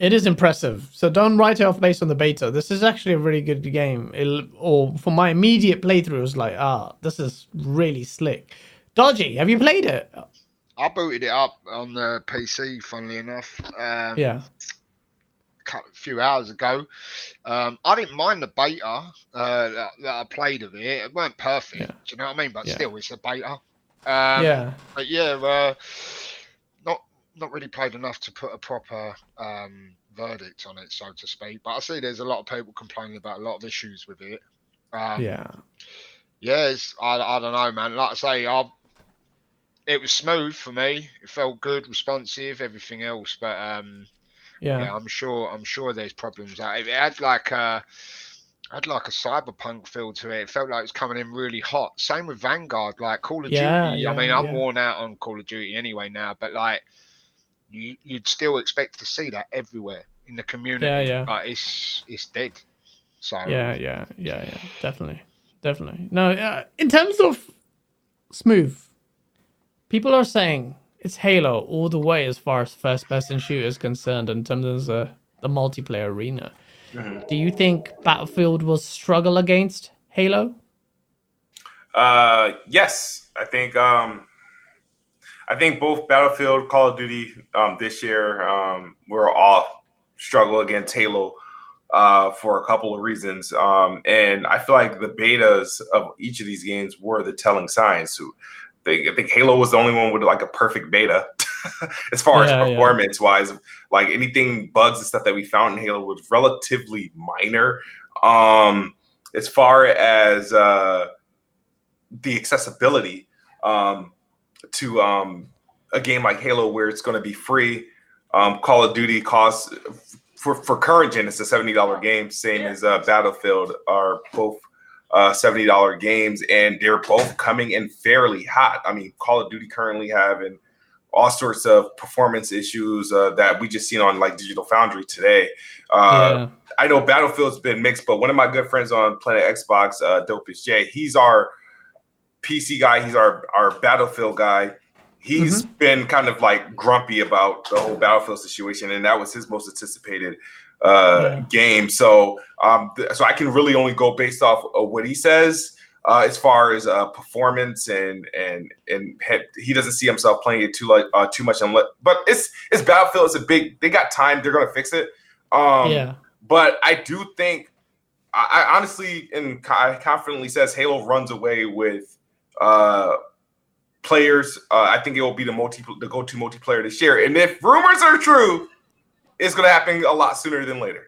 It is impressive. So don't write it off based on the beta. This is actually a really good game. It, or for my immediate playthrough, it was like, ah, this is really slick. Dodgy, have you played it? I booted it up on the PC, funnily enough. Um, Yeah. Cou- a few hours ago. Um, I didn't mind the beta uh, that, that I played of it. It weren't perfect, Yeah. do you know what I mean? But Yeah. still, it's a beta. Um, yeah. But yeah, uh, not not really played enough to put a proper um, verdict on it, so to speak. But I see there's a lot of people complaining about a lot of issues with it. Um, Yeah. yeah, I, I don't know, man. Like I say, I it was smooth for me. It felt good, responsive, everything else. But um, Yeah. yeah, I'm sure. I'm sure there's problems. Out. It had like a had like a cyberpunk feel to it. It felt like it was coming in really hot. Same with Vanguard, like Call of Yeah, Duty. yeah, I mean, I'm worn out on Call of Duty anyway now, but like you, you'd still expect to see that everywhere in the community. Yeah, yeah. But it's it's dead. So Yeah, yeah, yeah, yeah. Definitely. Definitely. No, uh, in terms of smooth, people are saying it's Halo all the way as far as first person shooter is concerned in terms of the, multiplayer arena. Do you think Battlefield will struggle against Halo? Uh, yes, I think um, I think both Battlefield, Call of Duty um, this year um, were all struggle against Halo uh, for a couple of reasons, um, and I feel like the betas of each of these games were the telling signs. So they, I think Halo was the only one with like a perfect beta as far Yeah, as yeah. performance wise. Like anything bugs and stuff that we found in Halo was relatively minor. Um, as far as uh, the accessibility um, to um, a game like Halo, where it's going to be free. Um, Call of Duty costs for, for current gen, it's a seventy dollar game, same as uh, Battlefield are both uh, seventy dollar games, and they're both coming in fairly hot. I mean, Call of Duty currently having all sorts of performance issues uh, that we just seen on like Digital Foundry today. Uh, I know Battlefield's been mixed, but one of my good friends on Planet Xbox, uh, Dopest J, he's our PC guy. He's our our Battlefield guy. He's been kind of like grumpy about the whole Battlefield situation, and that was his most anticipated uh, Yeah. game. So, um, th- so I can really only go based off of what he says. Uh, as far as uh, performance and and and he- he doesn't see himself playing it too like uh, too much unless but it's it's Battlefield it's a big they got time they're gonna fix it um yeah. but I do think, I, I honestly and I confidently says Halo runs away with uh, players. Uh, I think it will be the multi the go to multiplayer this year. And if rumors are true, it's going to happen a lot sooner than later.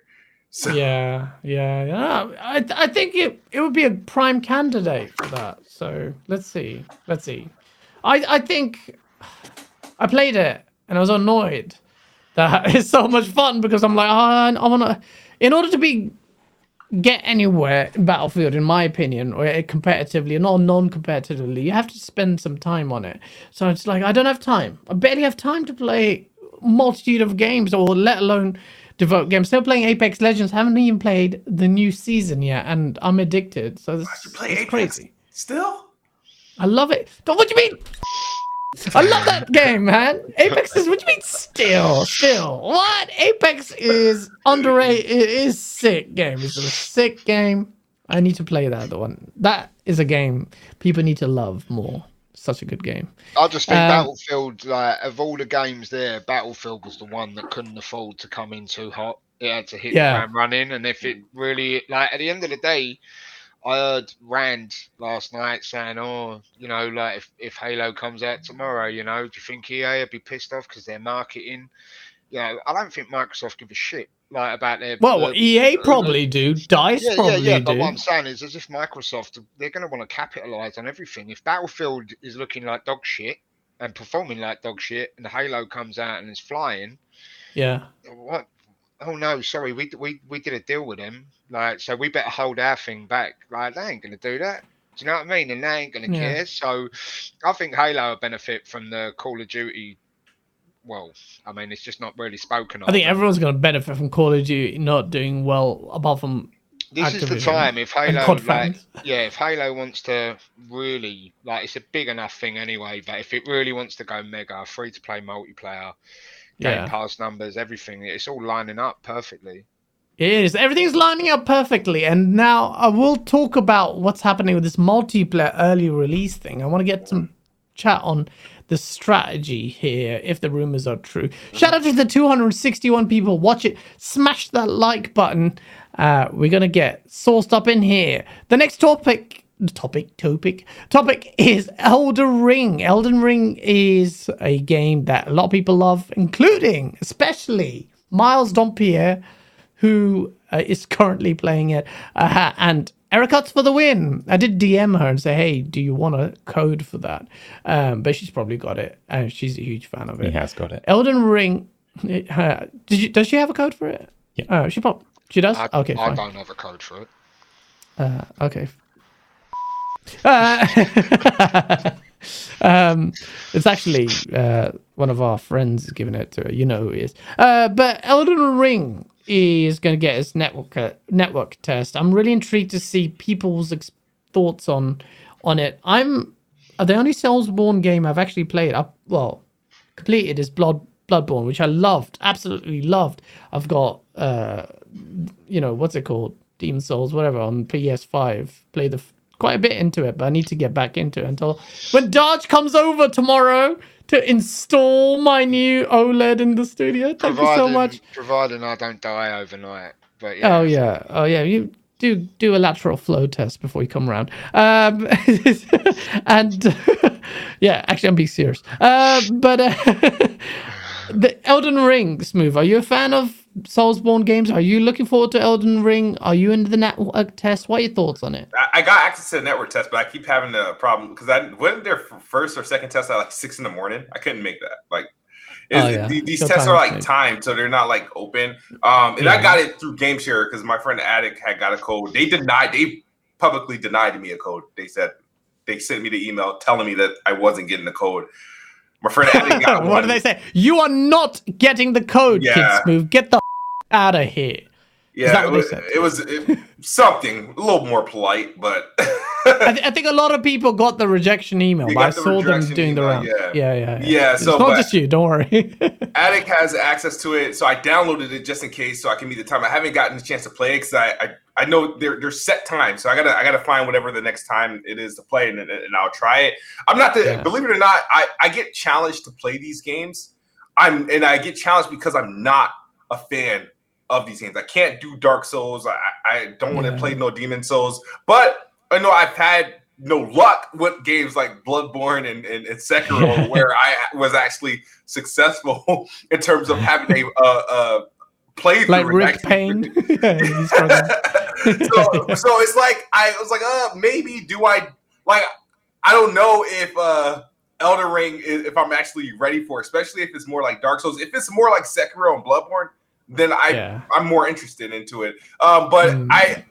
So Yeah, yeah, yeah. I I think it it would be a prime candidate for that. So let's see, let's see. I I think I played it and I was annoyed that it's so much fun because I'm like, oh, I want to. In order to be get anywhere in Battlefield, in my opinion, or eh, competitively, and not non-competitively, you have to spend some time on it. So it's like I don't have time. I barely have time to play multitude of games, or let alone devote games. Still playing Apex Legends. Haven't even played the new season yet, and I'm addicted. So this play crazy. still, I love it. Don't what do you mean? I love that game, man. Apex is what do you mean still? Still. What? Apex is underrated. It is sick game. It's a sick game. I need to play that the one. That is a game people need to love more. Such a good game. I just think Um, Battlefield, like of all the games there, Battlefield was the one that couldn't afford to come in too hot. It had to hit Yeah. the ground running, and if it really, like at the end of the day, I heard Rand last night saying, "Oh, you know, like if, if Halo comes out tomorrow, you know, do you think EA would be pissed off because they're marketing?" You know, I don't think Microsoft give a shit like about their. Well, uh, EA probably do. Dice yeah, yeah, probably yeah. But do. what I'm saying is, as if Microsoft, they're going to want to capitalize on everything. If Battlefield is looking like dog shit and performing like dog shit, and Halo comes out and is flying, Yeah. what? Oh no, sorry, we we we did a deal with them. Like, so we better hold our thing back. Like, they ain't going to do that. Do you know what I mean? And they ain't going to Yeah. care. So, I think Halo will benefit from the Call of Duty. Well, I mean, it's just not really spoken of. I think everyone's going to benefit from Call of Duty not doing well, apart from this is the time if Halo like, yeah, if Halo wants to really like, it's a big enough thing anyway. But if it really wants to go mega, free to play multiplayer, Game Yeah. Pass numbers, everything, it's all lining up perfectly. It is. Everything's lining up perfectly. And now I will talk about what's happening with this multiplayer early release thing. I want to get some chat on the strategy here, if the rumors are true. Shout out to the 261 people. Watch it. Smash that like button. Uh, we're going to get sourced up in here. The next topic. Topic, topic, topic is Elden Ring. Elden Ring is a game that a lot of people love, including, especially Miles Dompierre, who uh, is currently playing it. Uh, and Eric for the win. I did DM her and say, hey, do you want a code for that? Um, but she's probably got it. And she's a huge fan of it. He has got it. Elden Ring. Uh, did you, does she have a code for it? Yeah. Uh, she probably. She does? I, okay, I fine. don't have a code for it. Uh, okay. Uh, um, it's actually uh, one of our friends giving it to her. You know who he is. Uh, but Elden Ring is going to get its network uh, network test. I'm really intrigued to see people's ex- thoughts on on it. I'm uh, the only Soulsborne game I've actually played. Up well, completed is Blood Bloodborne, which I loved, absolutely loved. I've got uh, you know what's it called, Demon Souls, whatever, on PS5. Play the quite a bit into it, but I need to get back into it until when Dodge comes over tomorrow to install my new OLED in the studio. Thank you so much. Providing I don't die overnight. But yeah, Oh yeah, oh yeah. You do do a lateral flow test before you come around. Um, and yeah, actually, I'm being serious. Uh, but uh, the Elden Ring, Smooth. Are you a fan of Soulsborne games? Are you looking forward to Elden Ring? Are you into the network test? What are your thoughts on it? I, I got access to the network test, but I keep having a problem because I wasn't there first or second test at like six in the morning. I couldn't make that. Like, Oh, yeah. the- these Your tests are like maybe. timed, so they're not like open. Um, and Yeah. I got it through GameShare because my friend Attic had got a code. They denied. They publicly denied me a code. They said they sent me the email telling me that I wasn't getting the code. My friend Attic got what one. do they say? You are not getting the code, Yeah. Kid Smooth. Get the out of here. Yeah, it was, it was it- something a little more polite, but I, th- I think a lot of people got the rejection email, I the saw them doing the round. yeah. yeah, yeah. Yeah, It's so, not just you. Don't worry. Attic has access to it, so I downloaded it just in case, so I can meet the time. I haven't gotten a chance to play it because I, I I know they're they're set times, so I gotta I gotta find whatever the next time it is to play, and, and I'll try it. I'm not the Yeah. believe it or not, I I get challenged to play these games. I'm and I get challenged because I'm not a fan of these games. I can't do Dark Souls. I I don't want to Yeah. play no Demon Souls, but I know I've had no luck with games like Bloodborne and, and, and Sekiro, where I was actually successful in terms of having a uh, uh, playthrough. like Rick Payne. So, so it's like I was like, uh, maybe do I like? I don't know if uh, Elden Ring if I'm actually ready for, especially if it's more like Dark Souls. If it's more like Sekiro and Bloodborne, then I yeah. I'm more interested into it. Um, but Mm. I,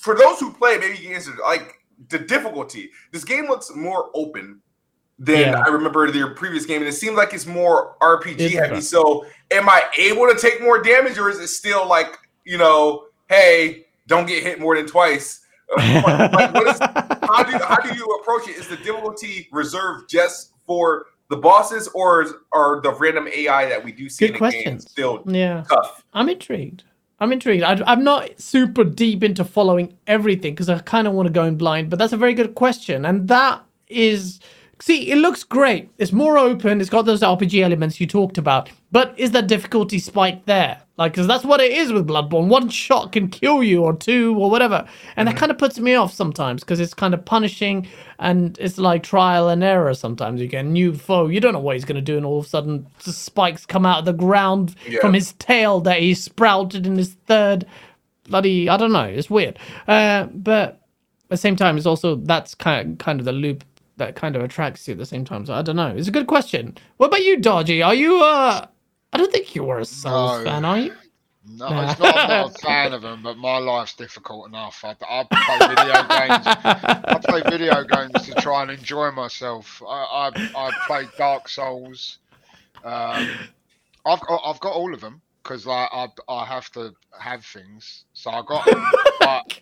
for those who play, maybe you can answer like the difficulty. This game looks more open than Yeah. I remember their previous game, and it seems like it's more RPG It's heavy. rough. So, am I able to take more damage, or is it still like you know, hey, don't get hit more than twice? Uh, like, what is, how do how do you approach it? Is the difficulty reserved just for the bosses or are the random AI that we do see Good in the game questions. still Yeah. tough? I'm intrigued. I'm intrigued. I, I'm not super deep into following everything because I kind of want to go in blind, but that's a very good question. And that is, see, it looks great. It's more open. It's got those RPG elements you talked about. But is that difficulty spike there? Like, because that's what it is with Bloodborne. One shot can kill you, or two, or whatever. And that kind of puts me off sometimes because it's kind of punishing and it's like trial and error sometimes. You get a new foe, you don't know what he's going to do, and all of a sudden, the spikes come out of the ground Yeah. from his tail that he sprouted in his third bloody I don't know, it's weird. Uh, but at the same time it's also that's kind of, kind of the loop that kind of attracts you at the same time. So I don't know. It's a good question. What about you, Dodgy? Are you uh I don't think you were a Souls No. fan, are you? No, it's not. I'm not a fan of them, but my life's difficult enough. I, I play video games. I play video games to try and enjoy myself. I I, I play Dark Souls. Um, I've got I've got all of them because I, I I have to have things. So I got them. but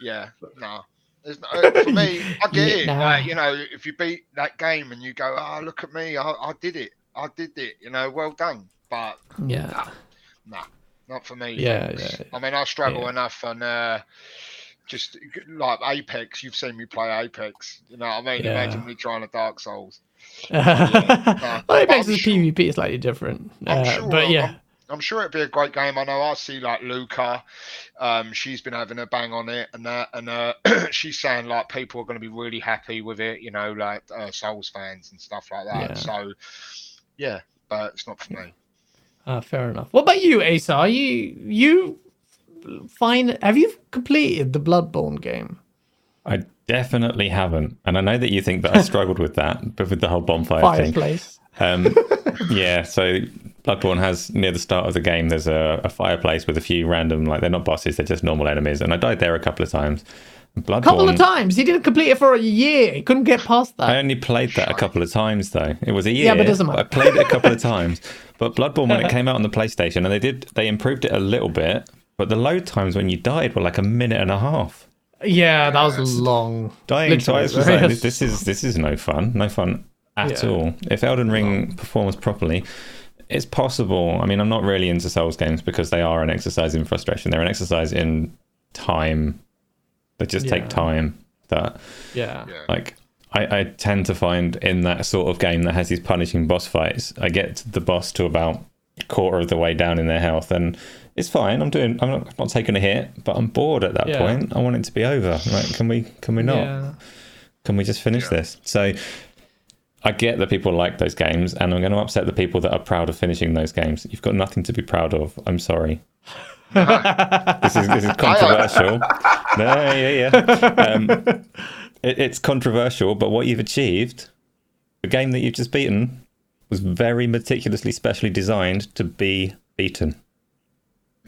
yeah, no. It's, uh, for me, I get it. nah. Like, you know, if you beat that game and you go, "Oh, look at me! I, I did it! I did it!" You know, well done. But Yeah. Nah, not for me. Yeah, thanks. yeah, I mean, I struggle yeah. enough on uh, just like Apex. You've seen me play Apex. You know what I mean? Yeah. Imagine me trying a Dark Souls. well, Apex I'm is sure- PvP is slightly different. I'm Uh, sure. but yeah. I'm, I'm sure it'd be a great game. I know I see like Luca. Um, she's been having a bang on it, and that, and uh, she's saying like people are going to be really happy with it. You know, like uh, Souls fans and stuff like that. Yeah. So, yeah, but it's not for me. Uh, fair enough. What about you, Asa? Are you you find have you completed the Bloodborne game? I definitely haven't, and I know that you think that I struggled with that, but with the whole bonfire thing. Fireplace. Um, yeah, so Bloodborne has near the start of the game. There's a, a fireplace with a few random, like they're not bosses, they're just normal enemies, and I died there a couple of times. Bloodborne, A couple of times. He didn't complete it for a year. He couldn't get past that. I only played that a couple of times though. It was a year. Yeah, but it doesn't matter. I played it a couple of times. But Bloodborne, when it came out on the PlayStation, and they did, they improved it a little bit. But the load times when you died were like a minute and a half. Yeah, that was long. Dying Literally, twice was like this, this is this is no fun, no fun at Yeah. all. If Elden Ring performs properly, it's possible. I mean, I'm not really into Souls games because they are an exercise in frustration. They're an exercise in time. They just Yeah. take time. That Yeah. Yeah. like I, I tend to find in that sort of game that has these punishing boss fights, I get the boss to about a quarter of the way down in their health, and it's fine. I'm doing. I'm not, not taking a hit, but I'm bored at that Yeah. point. I want it to be over. Like, can we? Can we not? Yeah. Can we just finish Yeah. this? So. I get that people like those games, and I'm going to upset the people that are proud of finishing those games. You've got nothing to be proud of. I'm sorry. this is this is controversial. no, yeah, yeah. Um, it, it's controversial, but what you've achieved, the game that you've just beaten, was very meticulously, specially designed to be beaten.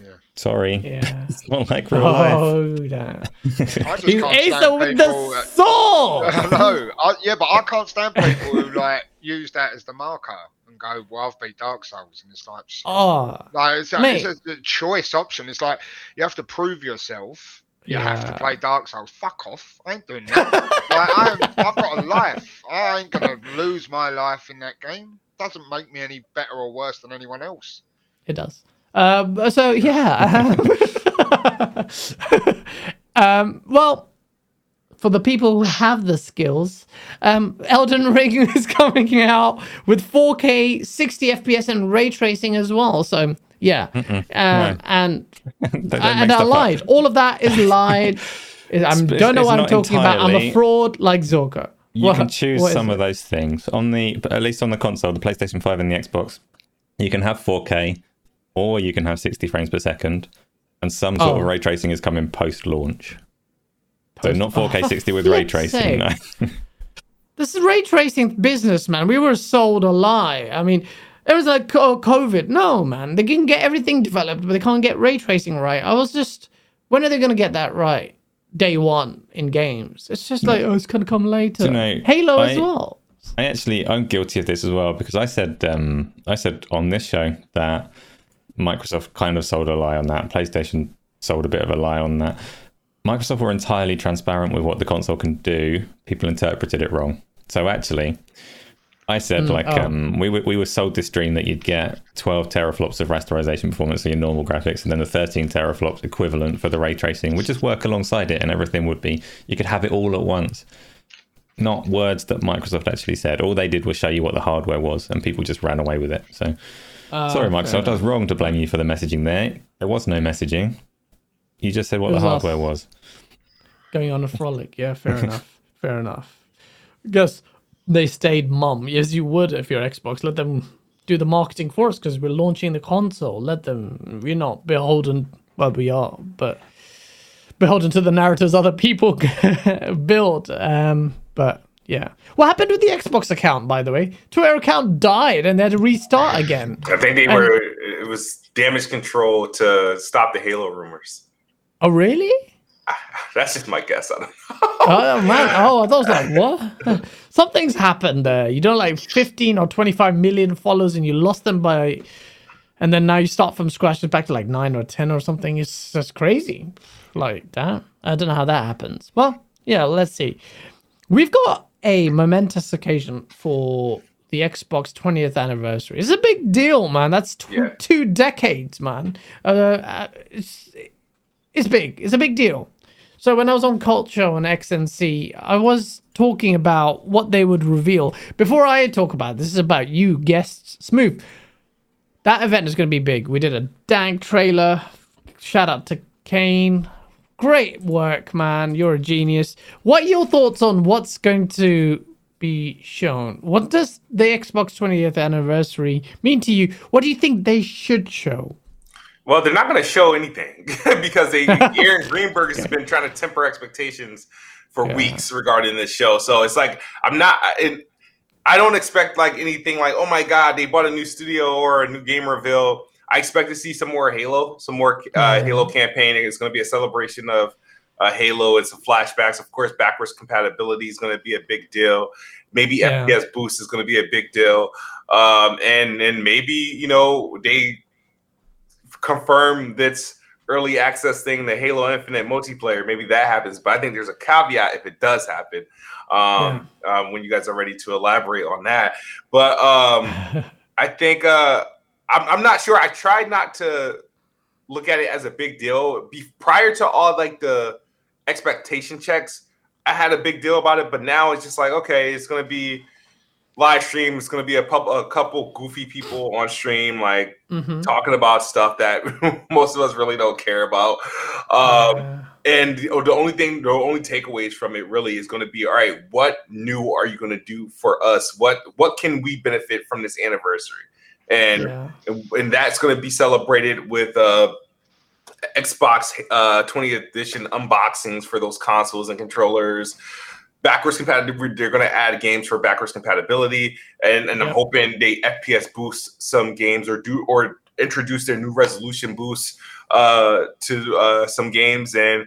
Yeah. Sorry, Yeah. it's not like real life. Oh, no. I just He's can't Asa stand with the that- sword. I. I, yeah, but I can't stand people who like use that as the marker and go, "Well, I've beat Dark Souls," and it's like, Oh, like it's, a, Mate. it's a choice option. It's like you have to prove yourself. You have to play Dark Souls. Fuck off! I ain't doing that. like, I I've got a life. I ain't gonna lose my life in that game. Doesn't make me any better or worse than anyone else. it does. Um, so yeah. um, well, for the people who have the skills, um, Elden Ring is coming out with 4K, 60 FPS, and ray tracing as well. So yeah, uh, no. and They don't make and I stuff up. lied. All of that is lied. I don't know what I'm talking about. I'm a fraud like Zorka. You What- can choose some it? of those things on the, at least on the console, the PlayStation 5 and the Xbox. You can have 4K, or you can have 60 frames per second, and some sort Oh. of ray tracing is coming post-launch. So not 4K Oh, 60 with ray tracing. No. This is ray tracing business, man. We were sold a lie. I mean, it was like oh, COVID. No, man. They can get everything developed, but they can't get ray tracing right. I was just, when are they going to get that right? Day one in games. It's just like, oh, it's going to come later. you know, Halo as well. I actually I'm guilty of this as well because I said um, I said on this show that Microsoft kind of sold a lie on that. PlayStation sold a bit of a lie on that. Microsoft were entirely transparent with what the console can do. People interpreted it wrong. So actually, I said Mm, like oh. um, we were we were sold this dream that you'd get 12 teraflops of rasterization performance for your normal graphics, and then the 13 teraflops equivalent for the ray tracing would just work alongside it, and everything would be you could have it all at once. Not words that Microsoft actually said. All they did was show you what the hardware was, and people just ran away with it. So Uh, sorry, Microsoft, I was wrong to blame you for the messaging there. There was no messaging. You just said what the was us. hardware was. Going on a frolic. Yeah, fair enough. Fair enough. Guess they stayed mum. Yes, you would if you're Xbox. Let them do the marketing for us because we're launching the console. Let them. We're not beholden. Well, we are, but beholden to the narratives other people build. Um, but yeah, what happened with the Xbox account? By the way, Twitter account died and they had to restart again. I think they And- were. It was damage control to stop the Halo rumors. Oh, really? That's just my guess. I don't know. oh man! Oh, I was like, what? Something's happened there. You don't like fifteen or twenty-five million followers, and you lost them by, and then now you start from scratch, it's back to like nine or ten or something. It's just crazy. Like, damn, I don't know how that happens. Well, yeah, let's see. We've got a momentous occasion for the Xbox 20th anniversary. It's a big deal, man. That's tw- Yeah. two decades, man. Uh, uh, it's it's big. It's a big deal. So when I was on Culture on XNC, I was talking about what they would reveal. Before I talk about it, this is about you guests. Smooth. That event is going to be big. We did a dank trailer. Shout out to Kane. Great work, man. You're a genius. What are your thoughts on what's going to be shown? What does the Xbox 20th anniversary mean to you? What do you think they should show? Well, they're not going to show anything because they Aaron Greenberg has been trying to temper expectations for Yeah. weeks regarding this show. So it's like I'm not. It, I don't expect like anything like oh my god they bought a new studio or a new game reveal. I expect to see some more Halo, some more uh, Mhm. Halo campaign. It's going to be a celebration of uh, Halo. It's some flashbacks, of course. Backwards compatibility is going to be a big deal. Maybe Yeah. FPS boost is going to be a big deal, um, and and maybe you know they confirm this early access thing, the Halo Infinite multiplayer. Maybe that happens, but I think there's a caveat if it does happen. Um, um, when you guys are ready to elaborate on that, but um, I think uh, I'm, I'm not sure. I tried not to look at it as a big deal. Be, prior to all like the expectation checks, I had a big deal about it, but now it's just like okay, it's gonna be live stream. It's gonna be a, pub, a couple goofy people on stream, like Mhm. talking about stuff that most of us really don't care about. Um, Uh, and the, the only thing, the only takeaways from it really is going to be, all right, what new are you going to do for us? What what can we benefit from this anniversary? And yeah. and that's going to be celebrated with uh, Xbox uh, 20th edition unboxings for those consoles and controllers. Backwards compatibility, they're going to add games for backwards compatibility, and, and I'm hoping they FPS boost some games or do or introduce their new resolution boosts uh, to uh, some games and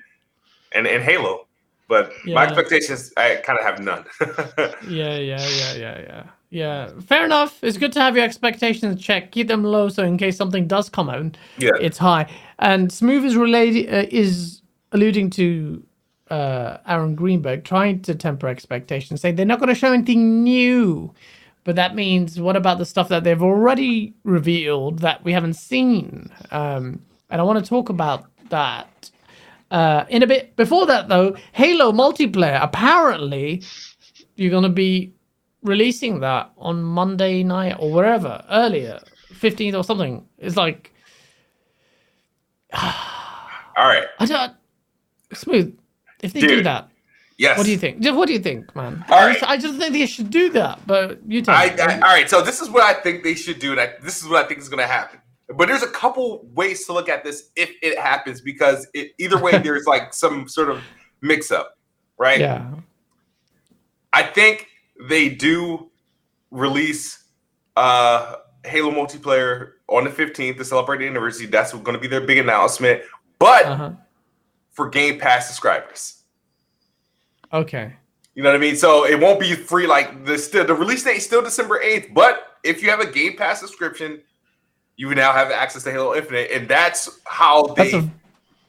and and Halo. But my expectations, I kind of have none. Yeah, yeah, yeah, yeah, yeah. Yeah, fair enough. It's good to have your expectations checked. Keep them low, so in case something does come out, yeah, it's high. And Smooth is related uh, is alluding to uh, Aaron Greenberg trying to temper expectations, saying they're not going to show anything new. But that means what about the stuff that they've already revealed that we haven't seen? Um, and I want to talk about that uh, in a bit. Before that, though, Halo multiplayer. Apparently, you're going to be releasing that on Monday night or wherever earlier, 15th or something. It's like all right, I don't smooth. If they do that, yes. what do you think? What do you think, man? All I, right. just, I just think they should do that. But you tell I, me. I, all right, so this is what I think they should do, and I, this is what I think is going to happen. But there's a couple ways to look at this if it happens, because it, either way, there's like some sort of mix-up, right? yeah. I think they do release uh, Halo multiplayer on the 15th to celebrate the anniversary. That's going to be their big announcement. But Uh huh. for Game Pass subscribers, Okay. You know what I mean? So it won't be free. Like the still the release date is still December eighth. But if you have a Game Pass subscription, you now have access to Halo Infinite, and that's how they That's a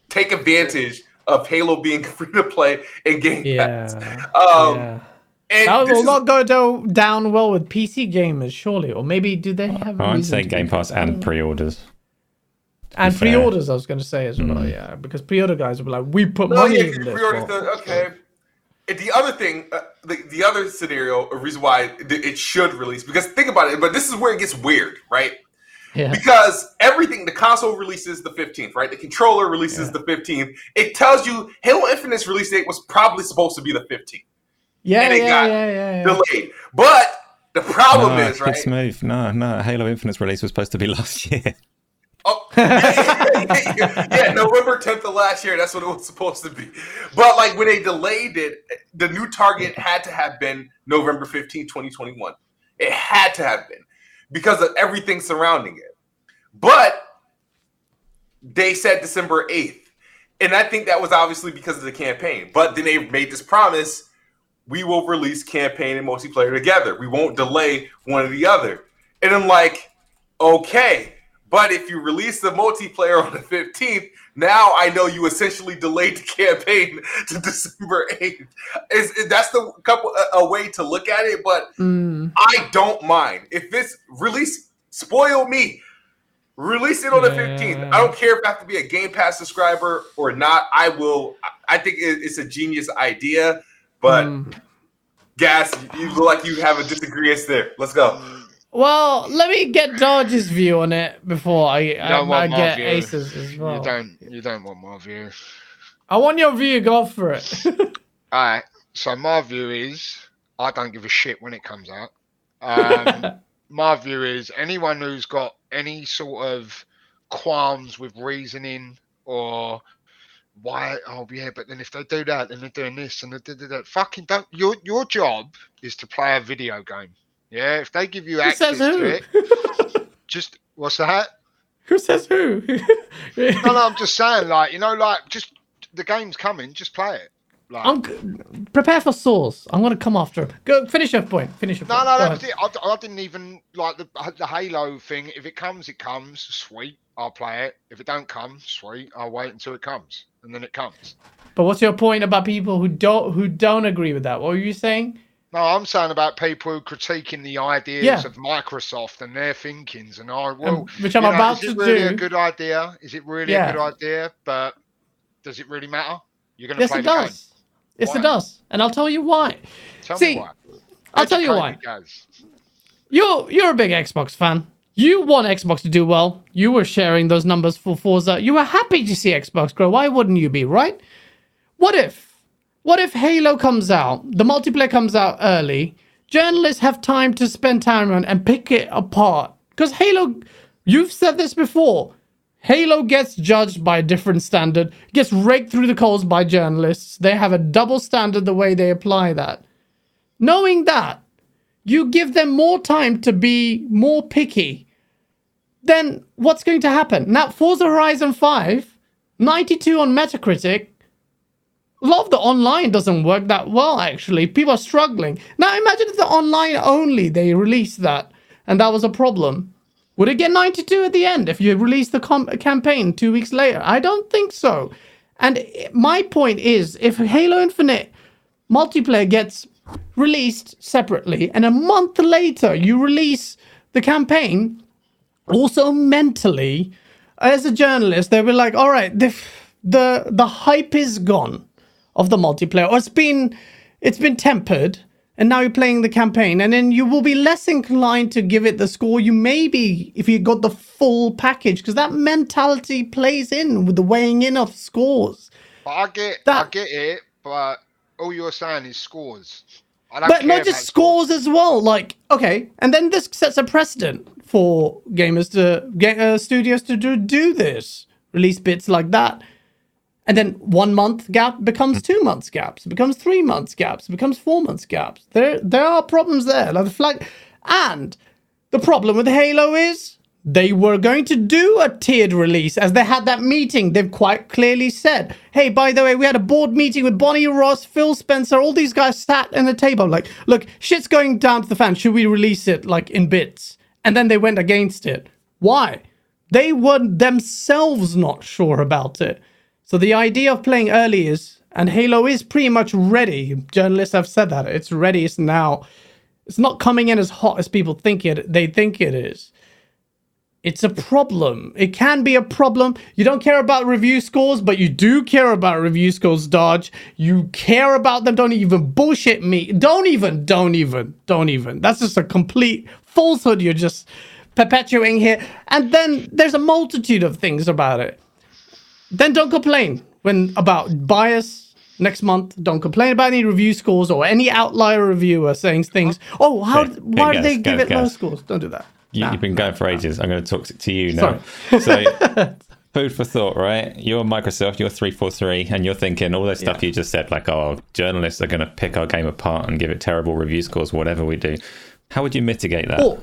take advantage of Halo being free to play in Game yeah. Pass. Um, yeah. And That will is- not go do- down well with PC gamers, surely. Or maybe do they have? a I'd reason say Game Pass and pre-orders. and fair. pre-orders. I was going to say as well, yeah, because pre-order guys will be like, we put No, money yeah, in this. pre-ordered but- the okay. And the other thing, uh, the, the other scenario, a reason why it, it should release, because think about it, but this is where it gets weird, right? Yeah. Because everything, the console releases the 15th, right? The controller releases the 15th. It tells you Halo Infinite's release date was probably supposed to be the 15th, Yeah, and it yeah, got yeah, yeah, yeah. delayed. But the problem no, is, right? It's move. No, no. Halo Infinite's release was supposed to be last year. Oh, yeah, November 10th of last year. That's what it was supposed to be. But like when they delayed it, the new target had to have been November 15th, 2021. It had to have been because of everything surrounding it. But they said December 8th. And I think that was obviously because of the campaign. But then they made this promise we will release campaign and multiplayer together. We won't delay one or the other. And I'm like, okay. But if you release the multiplayer on the 15th, now I know you essentially delayed the campaign to December 8th. Is that's the couple a, a way to look at it, but Mm, I don't mind. If it's release spoil me. Release it on the Yeah. 15th. I don't care if I have to be a Game Pass subscriber or not. I will I think it's a genius idea, but mm. Gas, you look like you have a disagreement there. Let's go. Well, let me get Dodge's view on it before I, I, I get view. Aces as well. You don't. You don't want my view. I want your view. Go for it. All right. So my view is I don't give a shit when it comes out. Um, my view is anyone who's got any sort of qualms with reasoning or why oh yeah but then if they do that then they're doing this and they do that fucking don't your your job is to play a video game yeah if they give you access to it just what's that who says who? no no i'm just saying like you know like just the game's coming just play it like I'm g- prepare for Source. I'm gonna come after him. Go finish your point. Finish your No, point. no, Go that was it. I, I didn't even like the the Halo thing. If it comes, it comes. Sweet, I'll play it. If it don't come, sweet, I'll wait until it comes, and then it comes. But what's your point about people who don't who don't agree with that? What were you saying? No, I'm saying about people critiquing the ideas Yeah. of Microsoft and their thinkings, and I will. Um, which I'm know, about is it really do. a good idea? Is it really Yeah. a good idea? But does it really matter? You're gonna Yes, play it the game. does. Yes, Why? it does, and I'll tell you why. Tell See, me why. I'll tell you why. You're you're a big Xbox fan. You want Xbox to do well. You were sharing those numbers for Forza. You were happy to see Xbox grow. Why wouldn't you be, right? What if what if Halo comes out, the multiplayer comes out early, journalists have time to spend time on and pick it apart. Because Halo you've said this before. Halo gets judged by a different standard, gets raked through the coals by journalists. They have a double standard the way they apply that. Knowing that, you give them more time to be more picky, then what's going to happen? Now, Forza Horizon 5, 92 on Metacritic. A lot of the online doesn't work that well, actually. People are struggling. Now, imagine if the online only they released that and that was a problem. Would it get 92 at the end if you release the com- campaign two weeks later? I don't think so. And my point is if Halo Infinite multiplayer gets released separately and a month later you release the campaign also mentally as a journalist they were like all right the the the hype is gone of the multiplayer or it's been it's been tempered and now you're playing the campaign and then you will be less inclined to give it the score you maybe if you got the full package because that mentality plays in with the weighing in of scores But I get, That- I get it. But all you're saying is scores. But not just scores as well. Like, okay, and then this sets a precedent for gamers to get uh, studios to do, do this, release bits like that, and then one month gap becomes hmm. two months gaps, becomes three months gaps, becomes four months gaps. There, there are problems there. Like the flag, and the problem with Halo is they were going to do a tiered release as they had that meeting. They've quite clearly said, hey, by the way, we had a board meeting with Bonnie Ross, Phil Spencer, all these guys sat in the table like, look, shit's going down to the fan. Should we release it like in bits? And then they went against it. Why? They were themselves not sure about it. So the idea of playing early is And Halo is pretty much ready. Journalists have said that. It's ready. It's now. It's not coming in as hot as people think it they think it is. It's a problem. It can be a problem. You don't care about review scores, but you do care about review scores, Dodge. You care about them. Don't even bullshit me. Don't even, don't even, don't even. That's just a complete falsehood you're just perpetuating here. And then there's a multitude of things about it. Then don't complain when about bias next month. Don't complain about any review scores or any outlier reviewer saying things. Oh, how? Hey, hey, why did guys, they give guys, it low scores? Don't do that. You, Nah. You've been going for ages. I'm going to talk to you now. So, food for thought, right? You're Microsoft, you're 343, and you're thinking all those stuff Yeah. you just said, like, oh, journalists are going to pick our game apart and give it terrible review scores, whatever we do. How would you mitigate that? or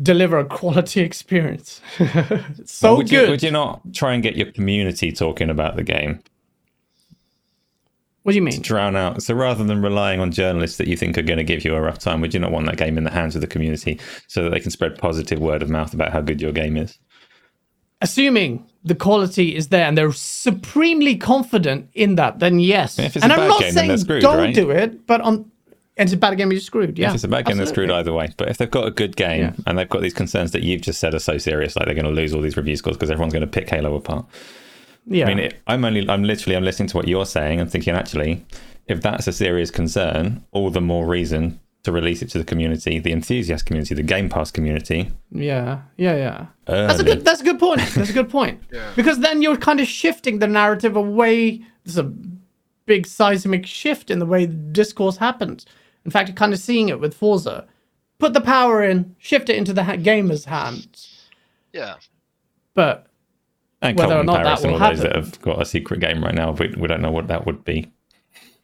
deliver a quality experience. So would good. You, would you not try and get your community talking about the game? what do you mean? Drown out. So rather than relying on journalists that you think are going to give you a rough time, would you not want that game in the hands of the community so that they can spread positive word of mouth about how good your game is? Assuming the quality is there and they're supremely confident in that, then yes. And a I'm not game, saying don't right? do it, but on and it's a bad game, you're screwed. Yeah. if it's a bad game, they're screwed either way. But if they've got a good game Yeah. and they've got these concerns that you've just said are so serious, like they're going to lose all these review scores because everyone's going to pick Halo apart. Yeah. I mean, it, I'm only, I'm literally, I'm listening to what you're saying and thinking, actually, if that's a serious concern, all the more reason to release it to the community, the enthusiast community, the Game Pass community. Yeah, yeah, yeah. That's a good. That's a good point. That's a good point. Yeah. Because then you're kind of shifting the narrative away. There's a big seismic shift in the way the discourse happens. In fact, you're kind of seeing it with Forza. Put the power in, shift it into the ha- gamer's hands. Yeah. But And Whether or not that Paris will all those that have got a secret game right now, we, we don't know what that would be.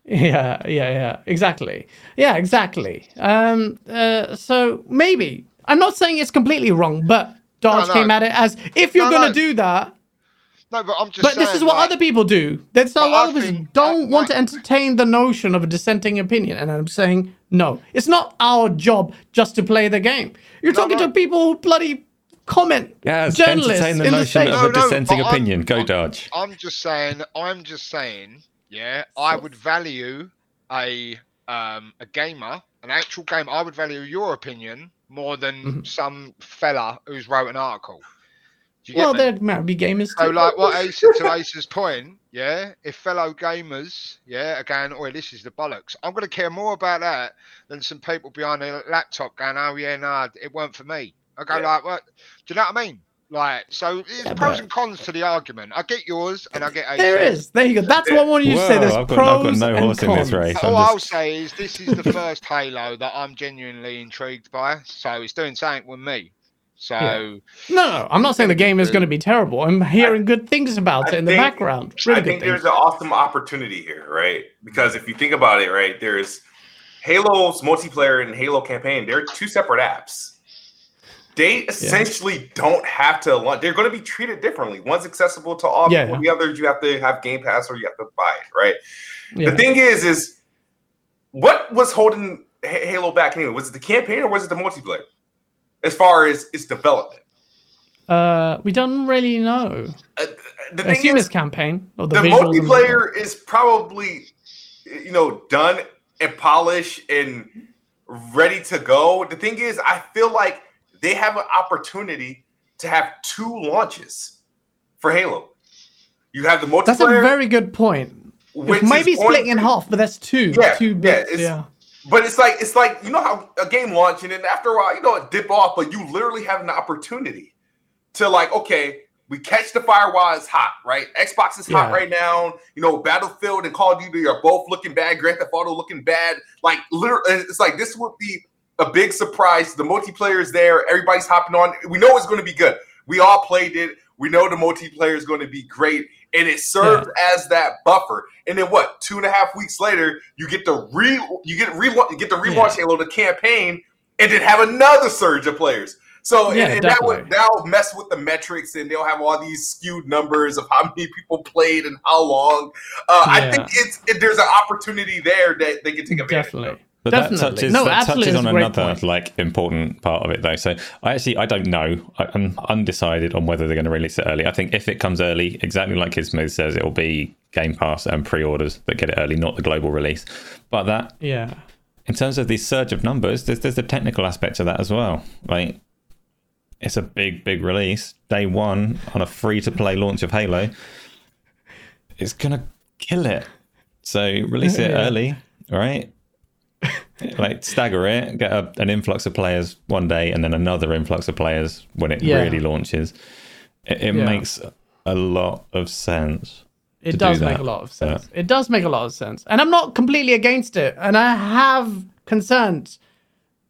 yeah, yeah, yeah, exactly. Yeah, exactly. Um, uh, so maybe I'm not saying it's completely wrong, but Dodge no. came at it as if you're No, gonna no. do that, No, but I'm just. But this is what like, other people do. There's a But lot of us don't I- want to entertain the notion of a dissenting opinion, and I'm saying no. It's not our job just to play the game. You're No, talking no. to people who bloody comment. Yes, journalists entertain the in notion States. of No, a no, dissenting but I'm- opinion. Go I'm- Dodge. I'm just saying. I'm just saying. Yeah, I would value a um a gamer, an actual game. I would value your opinion more than Mhm. some fella who's wrote an article. Do you Well, me? there might be gamers So, too. like what Ace to Ace's point, yeah, if fellow gamers, yeah, again, going, oh, this is the bollocks, I'm going to care more about that than some people behind a laptop going, oh, yeah, no, it weren't for me. I go, Yeah. like, what? Do you know what I mean? Like, so there's Yeah, pros but- and cons to the argument. I get yours and I get Ace's. There is. There you go. That's what I wanted you to say. There's I've got- pros I've got no and horse in this cons. race. I'm All I'll say is this is the first Halo that I'm genuinely intrigued by. So it's doing something with me. So Yeah. No, no, I'm not saying the game is going to be terrible. I'm hearing good things about I it in the background. Really I think things. there's an awesome opportunity here, right? Because if you think about it, right, there's Halo's multiplayer and Halo campaign. They're two separate apps. They essentially don't have to launch. They're going to be treated differently. One's accessible to all Yeah, people. The others you have to have Game Pass or you have to buy it, right? Yeah. The thing is, is what was holding Halo back anyway? Was it the campaign or was it the multiplayer? As far as its development, Uh, we don't really know. uh, the I thing is, campaign or the, the multiplayer is probably you know done and polished and ready to go the thing is i feel like they have an opportunity to have two launches for halo you have the multiplayer That's a very good point. which It might be splitting in half, but that's two. Yeah, two yeah, bits. it's- Yeah. But it's like it's like you know how a game launch and then after a while you know it dip off but you literally have an opportunity to like okay we catch the fire while it's hot right? Xbox is hot Yeah. right now you know battlefield and call of duty are both looking bad grand theft auto looking bad. Like literally it's like this would be a big surprise. The multiplayer is there everybody's hopping on. We know it's going to be good. We all played it. We know the multiplayer is going to be great and it served as that buffer. And then what? Two and a half weeks later you get the re you get re you get the relaunch halo the campaign and then have another surge of players. So Yeah, and, that would that'll mess with the metrics and they'll have all these skewed numbers of how many people played and how long. Uh, i think it's it, there's an opportunity there that they can take advantage Definitely. of But Definitely. that touches, No, that touches on another point. like important part of it though. So I actually I don't know. I, I'm undecided on whether they're going to release it early. I think if it comes early, exactly like Ismo says, it'll be Game Pass and pre-orders that get it early, not the global release. But that, Yeah. in terms of the surge of numbers, there's there's a technical aspect to that as well. Like, it's a big, big release day one on a free-to-play launch of Halo. It's gonna kill it. So release it Yeah. early, right? like stagger it, get a, an influx of players one day, and then another influx of players when it Yeah. really launches. It, it Yeah. makes a lot of sense. It does do make a lot of sense. It does make a lot of sense. And I'm not completely against it. And I have concerns.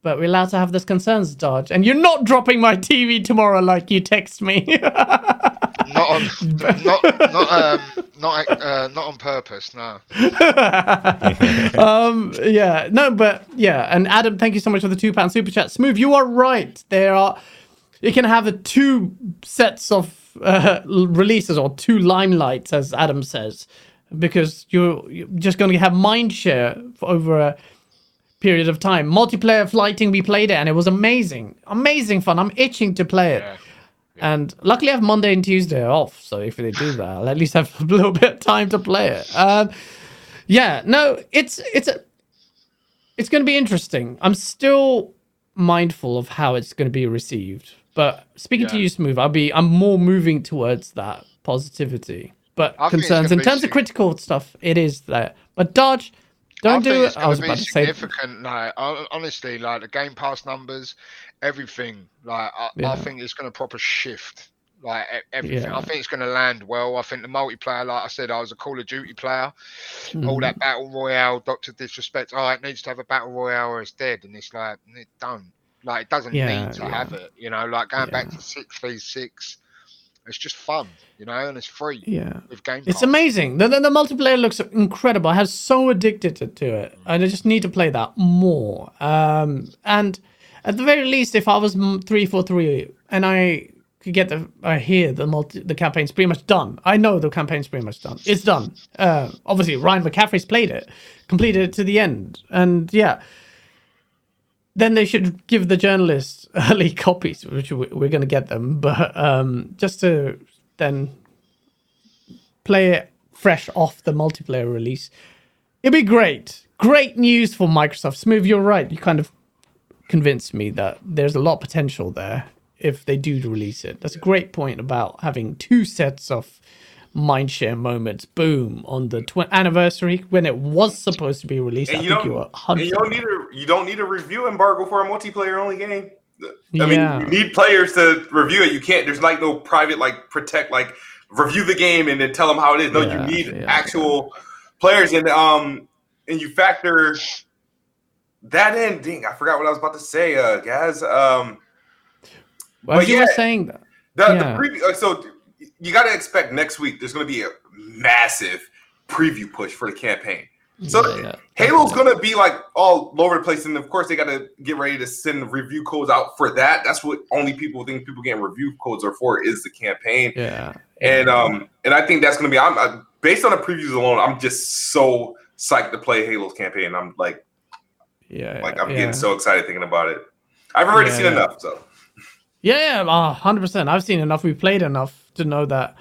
But we're allowed to have those concerns, Dodge. And you're not dropping my TV tomorrow like you text me. Not on, not not um, not uh, not on purpose. No. um, yeah, no, but yeah. And Adam, thank you so much for the two pound super chat. Smooth, you are right. There are, you can have the two sets of uh, releases or two limelights, as Adam says, because you're, you're just going to have mind share for over a period of time. Multiplayer flighting, we played it and it was amazing, amazing fun. I'm itching to play it. Yeah. And luckily, I have Monday and Tuesday off, so if they do that, I'll at least have a little bit of time to play it. Um, yeah, no, it's it's a, it's going to be interesting. I'm still mindful of how it's going to be received, but speaking to you, Smooth, I'll be I'm more moving towards that positivity. But I concerns in terms of critical stuff, it is there. But Dodge, don't I do it's I was about to say, significant. Like honestly, like the Game Pass numbers, everything. Like I, Yeah. I think it's going to proper shift. Like everything. Yeah. I think it's going to land well. I think the multiplayer, like I said, I was a Call of Duty player. Mm-hmm. All that battle royale, Doctor Disrespect. Oh, it needs to have a battle royale or it's dead, and it's like it don't. Like it doesn't Yeah, need to have it. You know, like going back to six v six. It's just fun, you know, and it's free yeah. with Game Pass. It's amazing. The, the, the multiplayer looks incredible. I have so addicted to, to it. And I just need to play that more. Um, and at the very least, if I was m- 343 and I could get the, I hear the multi, the campaign's pretty much done. I know the campaign's pretty much done. It's done. Uh, obviously, Ryan McCaffrey's played it, completed it to the end. And yeah, then they should give the journalists early copies, which we- we're going to get them, but um, just to then play it fresh off the multiplayer release. It'd be great. Great news for Microsoft. Smooth, you're right. You kind of convinced me that there's a lot of potential there if they do release it. That's a great point about having two sets of mindshare moments. Boom on the tw- anniversary when it was supposed to be released. And I you think don't, you were 100 you don't need a you don't need a review embargo for a multiplayer only game. I Yeah. mean, you need players to review it. You can't. There's like no private like protect like review the game and then tell them how it is. No, Yeah, you need yeah. actual players and um and you factor that in. Ding, I forgot what I was about to say, uh, guys. Um, Well, but you were saying that. the, Yeah. the preview. uh, So you got to expect next week. There's going to be a massive preview push for the campaign. So Yeah, yeah. Halo's gonna be like all over the place, and of course they gotta get ready to send review codes out for that. That's what only people think people getting review codes are for is the campaign, Yeah. and um, and I think that's gonna be. I'm I, based on the previews alone. I'm just so psyched to play Halo's campaign. I'm like, Yeah. like I'm yeah. getting so excited thinking about it. I've already seen enough, so Yeah, yeah, hundred percent. I've seen enough. We played enough to know that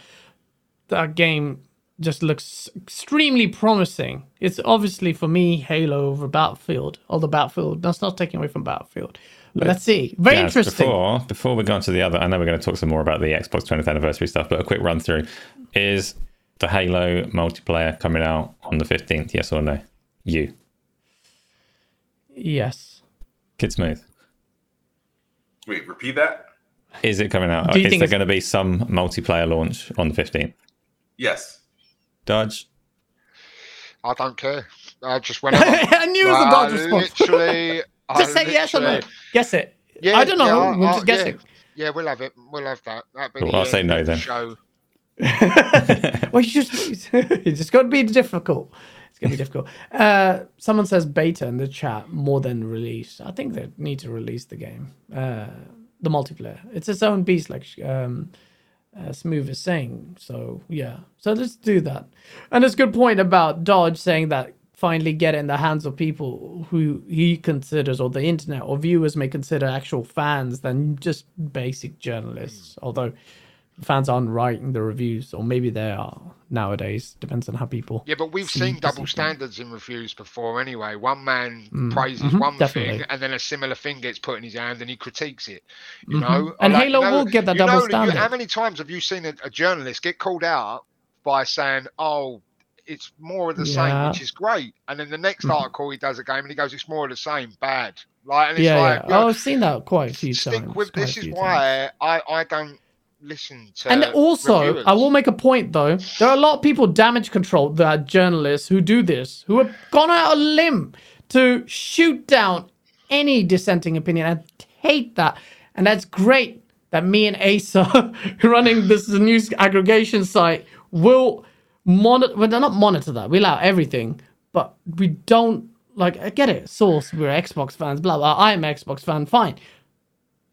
that game just looks extremely promising. It's obviously for me Halo over Battlefield. Although Battlefield, that's not taking away from Battlefield. But let's see. Very Gaz, interesting. Before before we go on to the other, I know we're going to talk some more about the Xbox 20th anniversary stuff, but a quick run through is the Halo multiplayer coming out on the 15th? Yes or no? You, Yes. Kid Smooth. wait, repeat that. Is it coming out? Do you Is think there going to be some multiplayer launch on the 15th? Yes, Dodge? I don't care. I just went. out. I knew it was a I dodge response. Literally. I Just say yes or no. literally- Guess it. Yeah, I don't know. yeah, I- we're I- just guessing. Yeah, we'll have it. We'll have that. Be Cool, I'll say no then. Show. well, you just it's just going to be difficult. It's going to be difficult. Uh, someone says beta in the chat more than release. I think they need to release the game, uh, the multiplayer. It's its own beast, like um, uh, Smooth is saying. So yeah, so let's do that. And it's a good point about Dodge saying that finally get in the hands of people who he considers, or the internet or viewers may consider actual fans than just basic journalists. Although fans aren't writing the reviews, or maybe they are nowadays. Depends on how people. Yeah, but we've see seen double standards in reviews before anyway. One man Mm, praises mhm, one definitely. thing, and then a similar thing gets put in his hand, and he critiques it. You Mhm. know, And Or Halo you know, will get that double know, you- standard. how many times have you seen a, a journalist get called out by saying, "Oh, it's more of the same," which is great, and then the next Mhm. article he does a game and he goes, "It's more of the same, bad." Like, and it's yeah, like, yeah. you Oh, I've seen that quite a few stick times. with this is few times. why I I don't listen to. And also, reviewers. I will make a point though. There are a lot of people damage control that journalists who do this, who have gone out a limb to shoot down any dissenting opinion. I hate that. And that's great that me and Asa, running this news aggregation site, will monitor. Well, not monitor that. We allow everything, but we don't like. I get it. Source. We're Xbox fans. Blah blah. I'm Xbox fan. Fine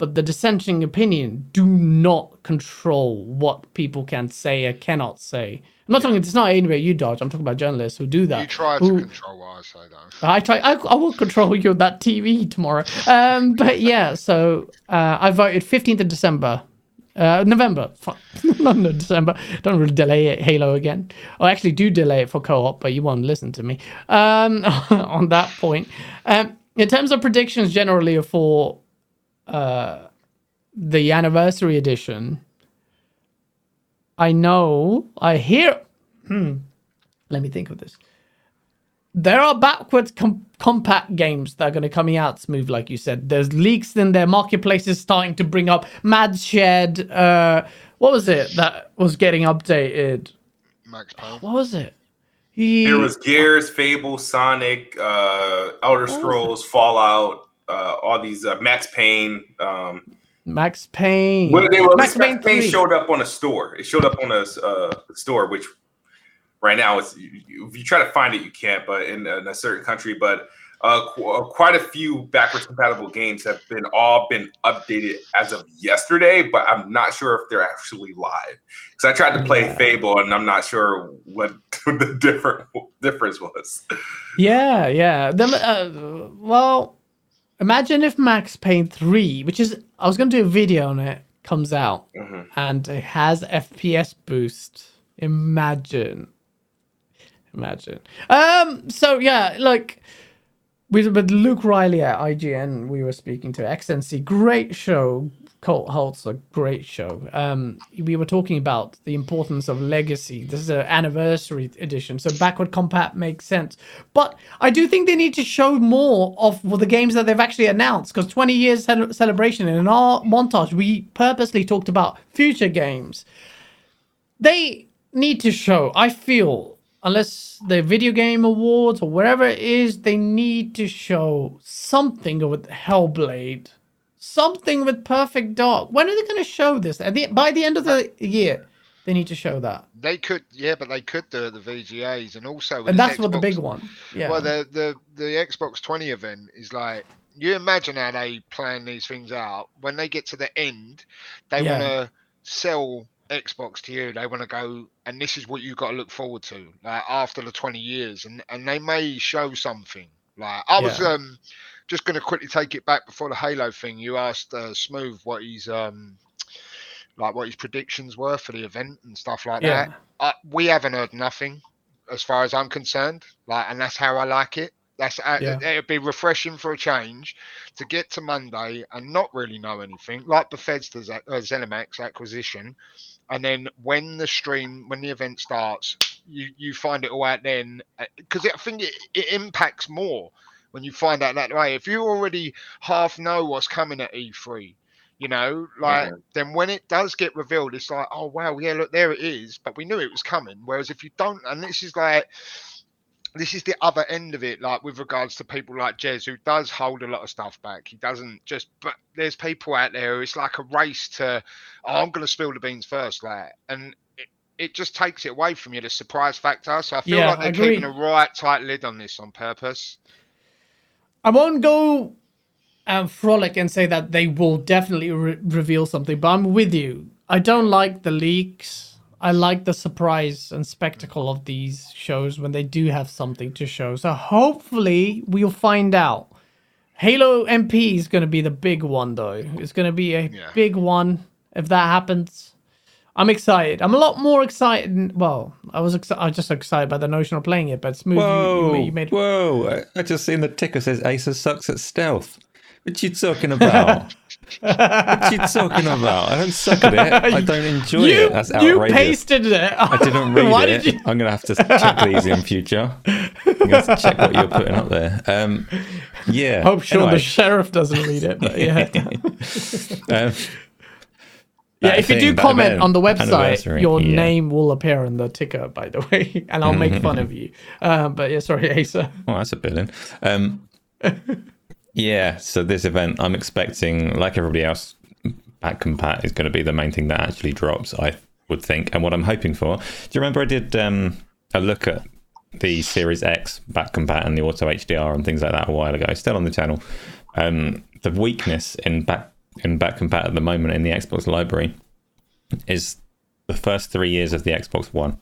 but the dissenting opinion do not control what people can say or cannot say. I'm not talking. It's not anywhere you dodge. I'm talking about journalists who do that. you try to control what I say though. I try. I, I will control you that TV tomorrow. Um, but yeah. So uh, I voted 15th of December. Uh, November, Fuck. not no December. Don't really delay it, Halo again. I actually do delay it for co-op, but you won't listen to me. Um, on that point, um, in terms of predictions, generally for uh, the anniversary edition, I know I hear. Hmm, let me think of this. There are backwards com- compact games that are going to coming out smooth, like you said. There's leaks in there. Marketplaces starting to bring up Mad Shed. Uh, what was it that was getting updated? Max Payne. What was it? He, There was Gears, Fable, Sonic, uh, Elder was? Scrolls, Fallout, uh, all these uh, Max Payne. Um, Max Payne. well, they were, Max Max, Payne Payne showed up on a store. It showed up on a uh, store, which right now it's you- if you try to find it, you can't. But in, in a certain country, but uh, qu- uh, quite a few backwards compatible games have been all been updated as of yesterday. But I'm not sure if they're actually live because I tried to play Yeah. Fable and I'm not sure what the different difference was. Yeah, yeah. The, uh, well, imagine if Max Payne 3, which is, I was going to do a video on it, comes out Mhm. and it has FPS boost. Imagine. Imagine. Um. So, yeah, like, with, with Luke Reilly at IGN, we were speaking to XNC. Great show. Colt Holt's a great show. Um, we were talking about the importance of legacy. This is an anniversary edition, so backward compat makes sense. But I do think they need to show more of the games that they've actually announced. Because 20 years celebration and in our montage, we purposely talked about future games. They need to show. I feel unless the video game awards or wherever it is, they need to show something with Hellblade, something with Perfect Dark. When are they going to show this? At the, by the end of the year, they need to show that, They could, yeah, but they could do it the VGAs and also. and that's what the big one. Yeah. Well, the the the Xbox 20 event is like you imagine how they plan these things out. When they get to the end, they Yeah. want to sell Xbox to you. They want to go, and this is what you got to look forward to, like after the 20 years, and and they may show something. Like I was Yeah. um just going to quickly take it back before the Halo thing. You asked uh, Smooth what he's um like what his predictions were for the event and stuff like yeah. that uh, we haven't heard nothing as far as I'm concerned. Like, and that's how I like it. That's uh, Yeah. it'd be refreshing for a change to get to Monday and not really know anything, like Bethesda's uh, ZeniMax acquisition, and then when the stream, when the event starts, you you find it all out then because I think it, it impacts more when you find out that way. If you already half know what's coming at E3, you know, like Yeah. then when it does get revealed, it's like, oh wow, yeah, look, there it is. But we knew it was coming. Whereas if you don't, and this is like, this is the other end of it, like with regards to people like Jez, who does hold a lot of stuff back. He doesn't just, but there's people out there who it's like a race to, oh, I'm going to spill the beans first, like, and it, it just takes it away from you, the surprise factor. So I feel Yeah, like they're keeping a right tight lid on this on purpose. I won't go and frolic and say that they will definitely re- reveal something, but I'm with you. I don't like the leaks. I like the surprise and spectacle of these shows when they do have something to show. So hopefully we'll find out. Halo MP is going to be the big one, though. It's going to be a Yeah. big one if that happens. I'm excited. I'm a lot more excited. Well, I was exci- I was just excited by the notion of playing it, but smooth. Whoa, You, you made whoa! I, just seen the ticker says Acer sucks at stealth. What you talking about? what you talking about? I don't suck at it. I don't enjoy you, it. That's outrageous. you pasted it. I didn't read Why it. did you? I'm gonna have to check these in future. I'm gonna have to check what you're putting up there. Um, yeah. Hope sure anyway, the sheriff doesn't read it. But yeah. um, Yeah, if you do comment on the website, your yeah. name will appear on the ticker, by the way, and I'll make fun of you. Uh, but yeah, sorry, Asa. Oh, that's a billion. Um, yeah, so this event, I'm expecting, like everybody else, back compat is going to be the main thing that actually drops, I would think. And what I'm hoping for, do you remember I did um, a look at the Series X back compat and the Auto HDR and things like that a while ago, still on the channel? Um, the weakness in back in back compat at the moment in the Xbox library is the first three years of the Xbox One.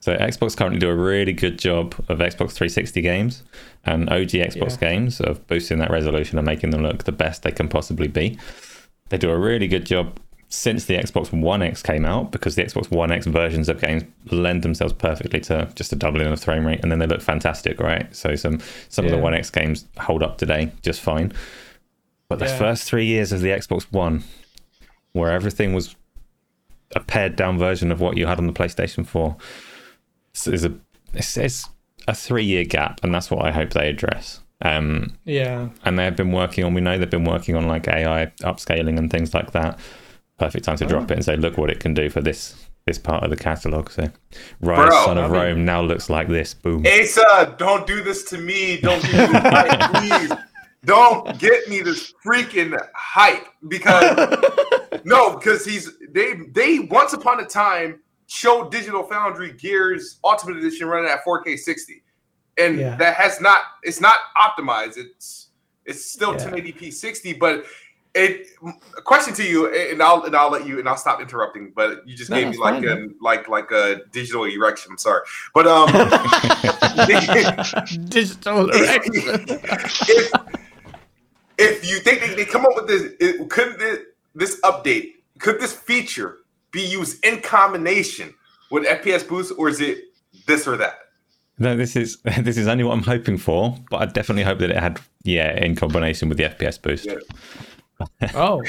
So Xbox currently do a really good job of Xbox 360 games and OG Xbox Yeah. games of boosting that resolution and making them look the best they can possibly be. They do a really good job since the Xbox One X came out because the Xbox One X versions of games lend themselves perfectly to just a doubling of frame rate and then they look fantastic, right? So some some of the One X games hold up today just fine. But the Yeah. first three years of the Xbox One, where everything was a pared down version of what you had on the PlayStation 4, is a it's, it's a three year gap, and that's what I hope they address. Um, Yeah, and they have been working on. We know they've been working on like AI upscaling and things like that. Perfect time to drop it and say, look what it can do for this this part of the catalog. So, Ryse, Bro, Son of I mean- Rome, now looks like this. Boom. Asa, don't do this to me. Don't give me this hype, please. Don't get me this freaking hype because no, because he's they they once upon a time showed Digital Foundry Gears Ultimate Edition running at 4K 60, and Yeah. that has not it's not optimized. It's it's still Yeah. 1080p 60, but. It, a question to you, and I'll and I'll let you, and I'll stop interrupting. But you just No, gave me like fine, a like like a digital erection. I'm sorry, but um, digital erection. if, if you think they, they come up with this, it, could this, this update, could this feature be used in combination with FPS boost, or is it this or that? No, this is this is only what I'm hoping for, but I definitely hope that it had yeah in combination with the FPS boost. Yeah. oh,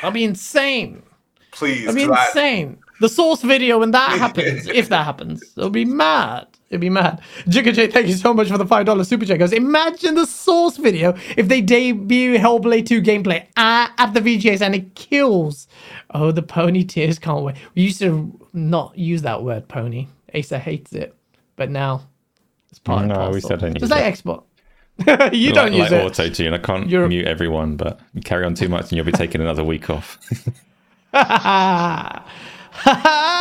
that'd be insane. Please, That'd be 'cause I- insane. The source video when that happens, if that happens, it'll be mad. It'll be mad. Jigga J, thank you so much for the five dollar super chat. Goes, imagine the source video if they debut Hellblade 2 gameplay at, at the VGAs and it kills. Oh, the pony tears can't wait. We used to not use that word pony. Asa hates it, but now it's part No, we parcel. still don't Just use like Xbox. you don't like, use like it. auto tune. I can't You're- mute everyone, but you carry on too much and you'll be taking another week off.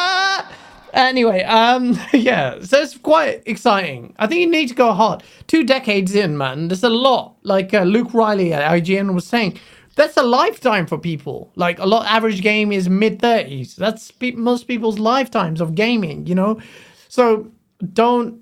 anyway, um, yeah, so it's quite exciting. I think you need to go hard. Two decades in, man, there's a lot. Like uh, Luke Reilly at IGN was saying, that's a lifetime for people. Like a lot, average game is mid thirties. That's pe- most people's lifetimes of gaming. You know, so don't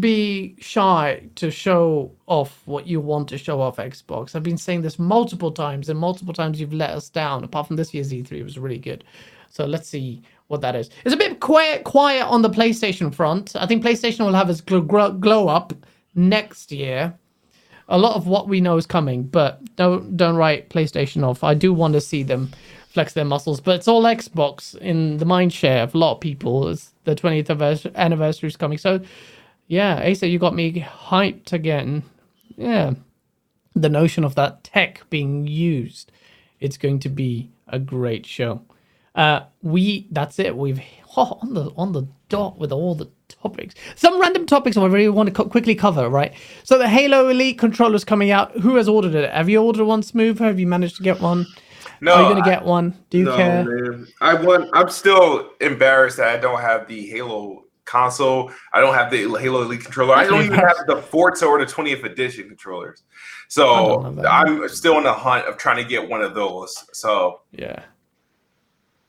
be shy to show off what you want to show off Xbox. I've been saying this multiple times, and multiple times you've let us down. Apart from this year's E3, it was really good. So let's see what that is. It's a bit quiet, quiet on the PlayStation front. I think PlayStation will have its gl- gl- glow up next year. A lot of what we know is coming, but don't don't write PlayStation off. I do want to see them flex their muscles, but it's all Xbox in the mind share of a lot of people. It's the 20th anniversary- anniversary is coming, so yeah, Asa, you got me hyped again. Yeah, the notion of that tech being used, it's going to be a great show. Uh, we that's it. We've oh, on the on the dot with all the topics. Some random topics I really want to co- quickly cover. Right. So the Halo Elite controller's coming out. Who has ordered it? Have you ordered one, Smooth? Have you managed to get one? No, Are you gonna I- get one? Do you no, care? man. I want. I'm still embarrassed that I don't have the Halo console. I don't have the Halo Elite controller. I don't even have the Forza or the 20th edition controllers. So don't have that. I'm still on the hunt of trying to get one of those. So Yeah.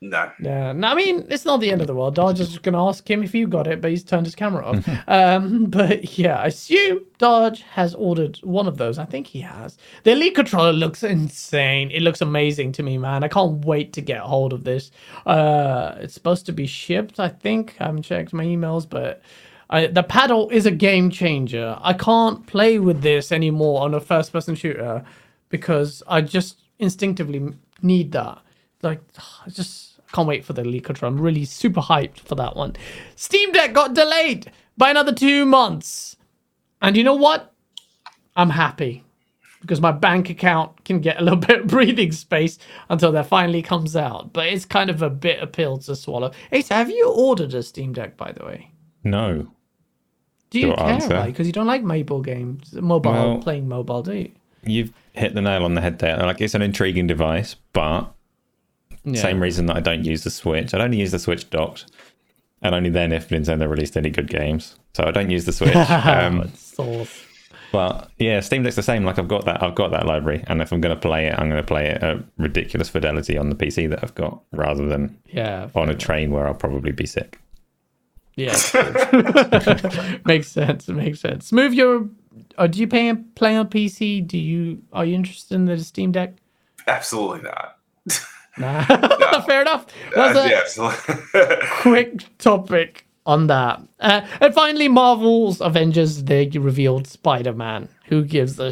None. Yeah, no, I mean it's not the end of the world. Dodge is just gonna ask him if you got it, but he's turned his camera off. um, but yeah, I assume Dodge has ordered one of those. I think he has. The Elite controller looks insane. It looks amazing to me, man. I can't wait to get hold of this. Uh, it's supposed to be shipped. I think I haven't checked my emails, but. I, the paddle is a game changer. I can't play with this anymore on a first-person shooter because I just instinctively need that. Like, I just can't wait for the Elite controller. I'm really super hyped for that one. Steam Deck got delayed by another two months. And you know what? I'm happy because my bank account can get a little bit of breathing space until that finally comes out. But it's kind of a bit of pill to swallow. Hey, have you ordered a Steam Deck, by the way? No. Do you Short care answer. about it? Because you don't like mobile games, mobile Well- playing mobile, do you? You've hit the nail on the head there. Like it's an intriguing device, but Yeah. same reason that I don't use the Switch. I'd only use the Switch docked, and only then if Nintendo released any good games. So I don't use the Switch. Um, Sauce. but yeah, Steam Deck's the same. Like I've got that. I've got that library, and if I'm going to play it, I'm going to play it at ridiculous fidelity on the PC that I've got, rather than Yeah. on a train where I'll probably be sick. Yeah. makes sense. It Makes sense. Move your. Uh, do you pay play on PC? Do you are you interested in the Steam Deck? Absolutely not. Nah. Fair enough. That's Uh, a yeah, quick topic on that. Uh, and finally, Marvel's Avengers. They revealed Spider Man. Who gives a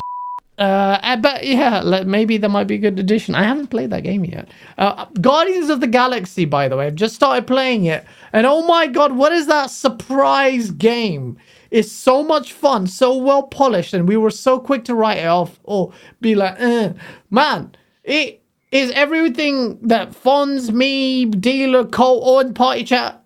uh, uh, but yeah, maybe that might be a good addition. I haven't played that game yet. Uh, Guardians of the Galaxy, by the way, I've just started playing it, and oh my god, what is that surprise game? It's so much fun, so well polished, and we were so quick to write it off or be like, eh. man, it is everything that Fonz, me, Dealer, Cole, or Party Chat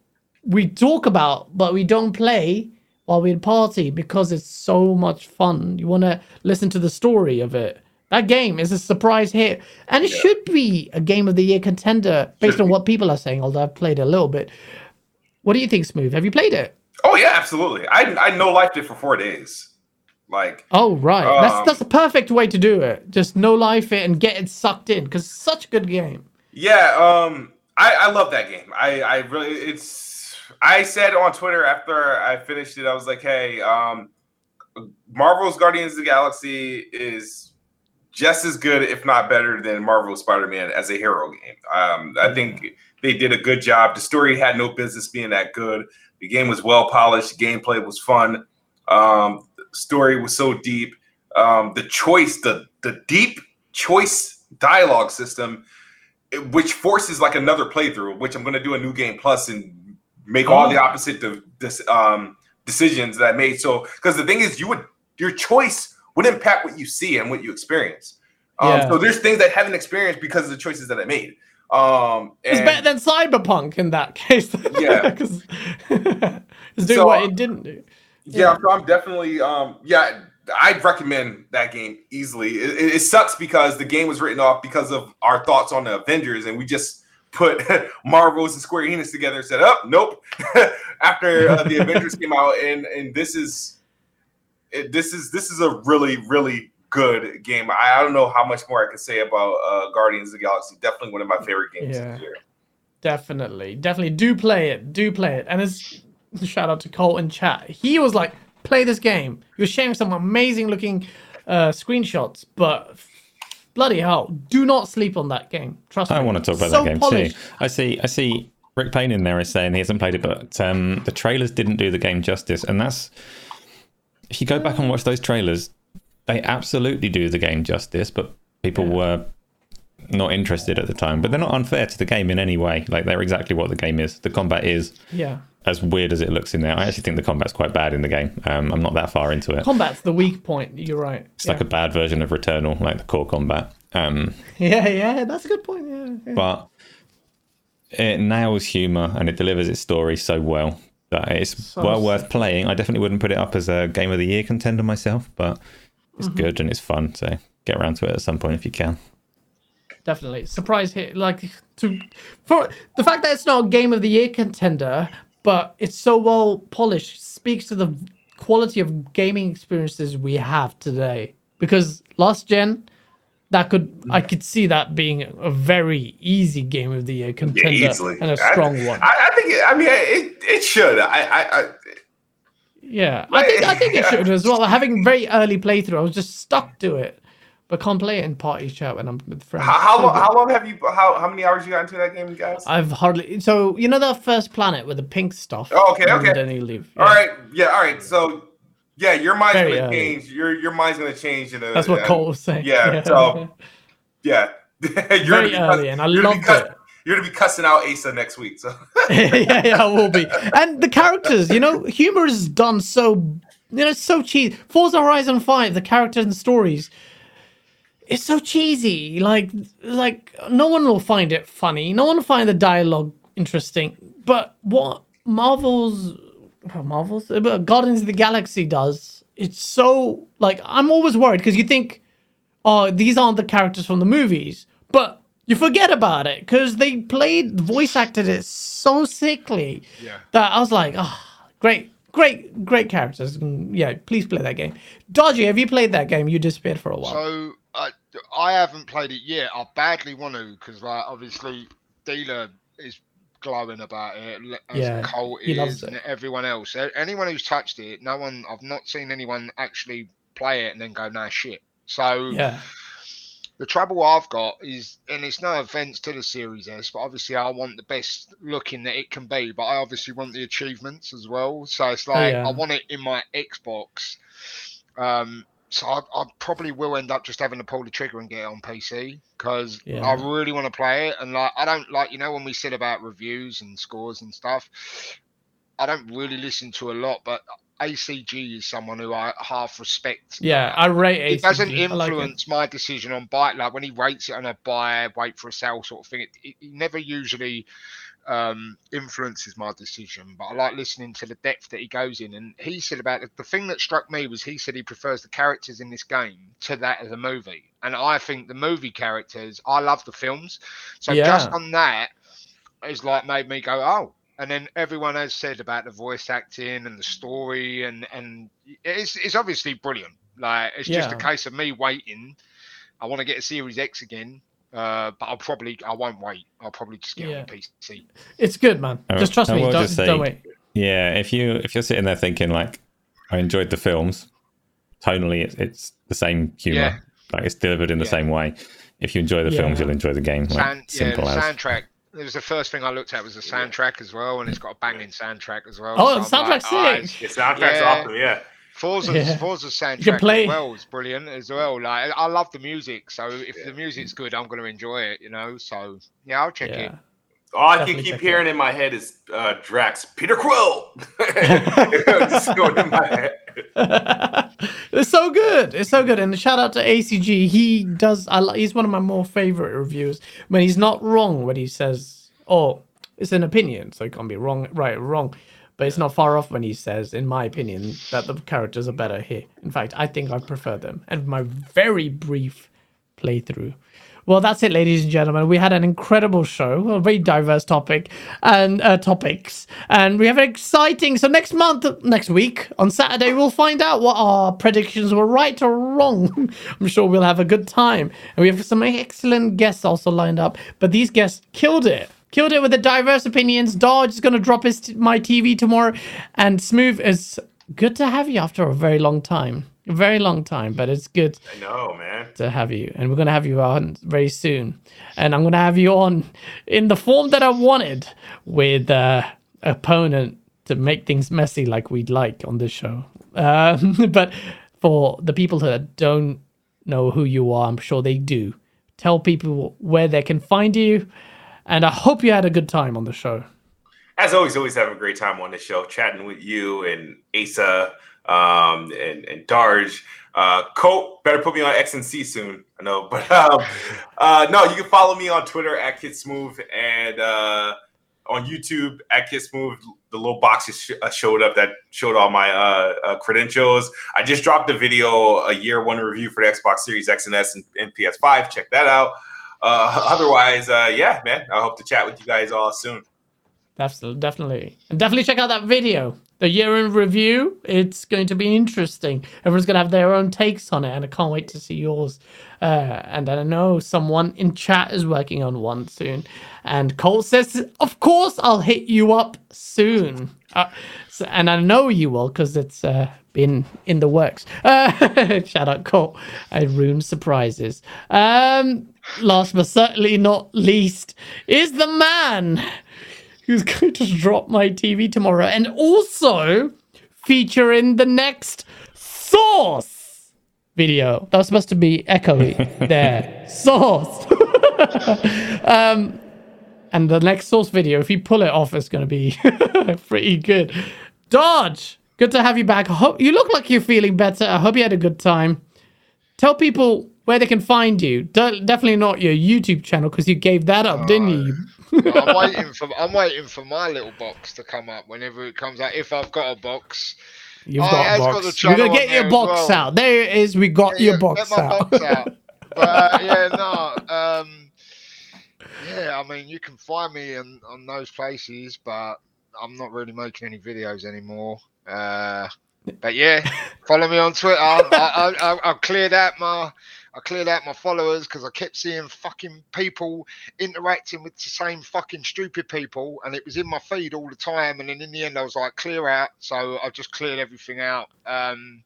we talk about, but we don't play while we party because it's so much fun. You want to listen to the story of it. That game is a surprise hit, and it should be a game of the year contender based Should on be. what people are saying. Although I've played it a little bit. What do you think, Smooth? Have you played it? oh yeah, absolutely. I I no lifed it for four days. Like Oh right, that's Um, that's the perfect way to do it. Just no life it and get it sucked in because such a good game. Yeah, um, I, I love that game. I, I really, it's. I said on Twitter after I finished it, I was like, "Hey, um, Marvel's Guardians of the Galaxy is just as good, if not better, than Marvel's Spider-Man as a hero game. Um, I think they did a good job. The story had no business being that good. The game was well polished. Gameplay was fun. Um, story was so deep. Um, the choice, the the deep choice dialogue system which forces like another playthrough, which I'm going to do a new game plus and make all the opposite de- dis- um, decisions that I made. So, because the thing is, you would your choice would impact what you see and what you experience. Um, Yeah. So there's things that I haven't experienced because of the choices that I made. Um, It's better than Cyberpunk in that case. Yeah. because it's doing So, what it didn't do. Yeah, so I'm definitely um yeah, I'd recommend that game easily. It, it- sucks because the game was written off because of our thoughts on the Avengers, and we just put Marvels and Square Enix together and said, "Oh, nope." After uh, the Avengers came out, and and this is it, this is this is a really really good game. I, I don't know how much more I can say about uh, Guardians of the Galaxy. Definitely one of my favorite games Yeah. this year. Definitely, definitely do play it. Do play it. And it's shout out to Colt in chat. He was like, play this game. Was sharing some amazing looking uh, screenshots, but bloody hell, do not sleep on that game. Trust me. I want to talk about So that game polished. too. I see. I see. Rick Payne in there is saying he hasn't played it, but um, the trailers didn't do the game justice, and that's if you go back and watch those trailers, they absolutely do the game justice, but people were not interested at the time. But they're not unfair to the game in any way. Like they're exactly what the game is. The combat is Yeah. As weird as it looks in there. I actually think the combat's quite bad in the game. Um, I'm not that far into it. Combat's the weak point. You're right. It's like a bad version of Returnal, like the core combat. Um, yeah, yeah, that's a good point. Yeah, yeah. but it nails humor and it delivers its story so well that it's So well worth playing. I definitely wouldn't put it up as a game of the year contender myself, but it's Mm-hmm. good and it's fun. So get around to it at some point if you can. definitely surprise hit like to for the fact that it's not a game of the year contender but it's so well polished speaks to the quality of gaming experiences we have today because last gen that could I could see that being a very easy game of the year contender easily. and a strong I, one. I, I think. It, I mean, it it should. I I, I Yeah, I think I think it should as well. Having very early playthrough, I was just stuck to it, but can't play it in party chat when I'm with friends. how, how? How long have you? How how many hours you got into that game, guys? I've hardly so you know that first planet with the pink stuff. Oh, okay, okay. Then you leave. All Yeah. right. Yeah. All right. So yeah, your mind's Very gonna early. change. Your your mind's gonna change. In a, That's what uh, Colt was saying. yeah, so- Yeah. you're very gonna be cuss- early, and I you're gonna be loved cuss- it. You're gonna be cussing out Asa next week. So yeah, yeah, I will be. And the characters, you know, humor is done so, you know, so cheesy. Forza Horizon Five, the characters and stories, it's so cheesy. Like, like no one will find it funny. No one will find the dialogue interesting. But what Marvel's, what Marvel's, uh, but Guardians of the Galaxy does, it's so like I'm always worried because you think, oh, these aren't the characters from the movies, but you forget about it because they played voice acted it so sickly Yeah. that I was like, oh, great, great, great characters. Yeah, please play that game. Dodgy, have you played that game? You disappeared for a while. So I haven't played it yet. I badly want to because like obviously dealer is glowing about it as Yeah, Colt he loves is and it. everyone else. Anyone who's touched it, no one. I've not seen anyone actually play it and then go nah shit. So yeah, the trouble I've got is, and it's no offense to the Series S, but obviously I want the best looking that it can be, but I obviously want the achievements as well. So it's like yeah. I want it in my Xbox. Um, so I, I probably will end up just having to pull the trigger and get it on PC because Yeah. I really want to play it. And like I don't like you know when we said about reviews and scores and stuff, I don't really listen to a lot, but ACG is someone who I half respect yeah, I rate it ACG. doesn't I like it. influence my decision on buy. Like when he rates it on a buy, wait for a sell sort of thing. It, it, it never usually um, influences my decision. But I like listening to the depth that he goes in. And he said about it, the thing that struck me was he said he prefers the characters in this game to that of the movie. And I think the movie characters, I love the films. So just Yeah. on that, is like made me go, oh. And then everyone has said about the voice acting and the story, and and it's it's obviously brilliant. Like it's just a case of me waiting. I want to get a Series X again, uh, but I'll probably I won't wait. I'll probably just get it on PC. It's good, man. I- just trust I me. Don't, just say- don't wait. Yeah, if you if you're sitting there thinking like, I enjoyed the films, tonally it's, it's the same humor. Yeah. Like it's delivered in the Yeah. same way. If you enjoy the Yeah. films, you'll enjoy the game. Like Sound, yeah, the as. soundtrack. It was the first thing I looked at was the soundtrack as well, and it's got a banging soundtrack as well. Oh, so the I'm like, soundtrack's "Ah, sick." the soundtrack's Yeah. awesome. Yeah. Forza's, Yeah. Forza's soundtrack can play- as well is brilliant as well. Like I love the music, so if the music's good, I'm going to enjoy it. You know, so yeah, I'll check it. Yeah. All I Definitely can keep check it hearing in my head is uh, Drax, Peter Quill. It's going in my head. it's so good. It's so good. And the shout out to ACG. He does. I li- he's one of my more favorite reviews. When he's not wrong when he says, "Oh, it's an opinion, so it can't be wrong, right, or wrong." But it's not far off when he says, in my opinion, that the characters are better here. In fact, I think I prefer them. And my very brief playthrough. Well, that's it, ladies and gentlemen. We had an incredible show, a very diverse topic and uh, topics, and we have an exciting. So next month, next week on Saturday, we'll find out what our predictions were right or wrong. I'm sure we'll have a good time, and we have some excellent guests also lined up. But these guests killed it. Killed it with the diverse opinions. Dodge is going to drop his my TV tomorrow, and Smooth is good to have you after a very long time. A very long time, but it's good I know, man. to have you, and we're gonna have you on very soon. And I'm gonna have you on in the form that I wanted, with uh, opponent to make things messy like we'd like on this show. Um, but for the people that don't know who you are, I'm sure they do. Tell people where they can find you, and I hope you had a good time on the show. As always, always have a great time on the show, chatting with you and Asa um, and, and Darge. Uh, Colt, better put me on X and C soon. I know, but um, uh, no, you can follow me on Twitter at Kid Smooth and uh, on YouTube at Kid Smooth. The little boxes sh- uh, showed up that showed all my uh, uh, credentials. I just dropped a video, a year one review for the Xbox Series X and S and, and PS5. Check that out. Uh, otherwise, uh, yeah, man, I hope to chat with you guys all soon. That's definitely and definitely check out that video the year in review. It's going to be interesting. Everyone's going to have their own takes on it, and I can't wait to see yours. Uh, and I know someone in chat is working on one soon. And Colt says, Of course, I'll hit you up soon. Uh, so, and I know you will because it's uh, been in the works. Shout out Colt. I ruined surprises. Um, last but certainly not least is the man who's going to drop my TV tomorrow and also feature in the next Source video. That was supposed to be echoey there. Source. um, and the next Source video, if you pull it off, it's going to be pretty good. Dodge, good to have you back. Hope you look like you're feeling better. I hope you had a good time. Tell people where they can find you. De- definitely not your YouTube channel because you gave that up, didn't you? I'm waiting for I'm waiting for my little box to come up whenever it comes out. If I've got a box, You've Oh, it got a got box. the We're gonna get your box well. out. There it is. We got Yeah, your box get my out. box out. But uh, yeah, no. Um, yeah, I mean, you can find me on, on those places, but I'm not really making any videos anymore. Uh, but yeah, follow me on Twitter. I, I, I, I cleared out my. I cleared out my followers because I kept seeing fucking people interacting with the same fucking stupid people, and it was in my feed all the time. And then in the end, I was like, clear out. So I just cleared everything out. Um,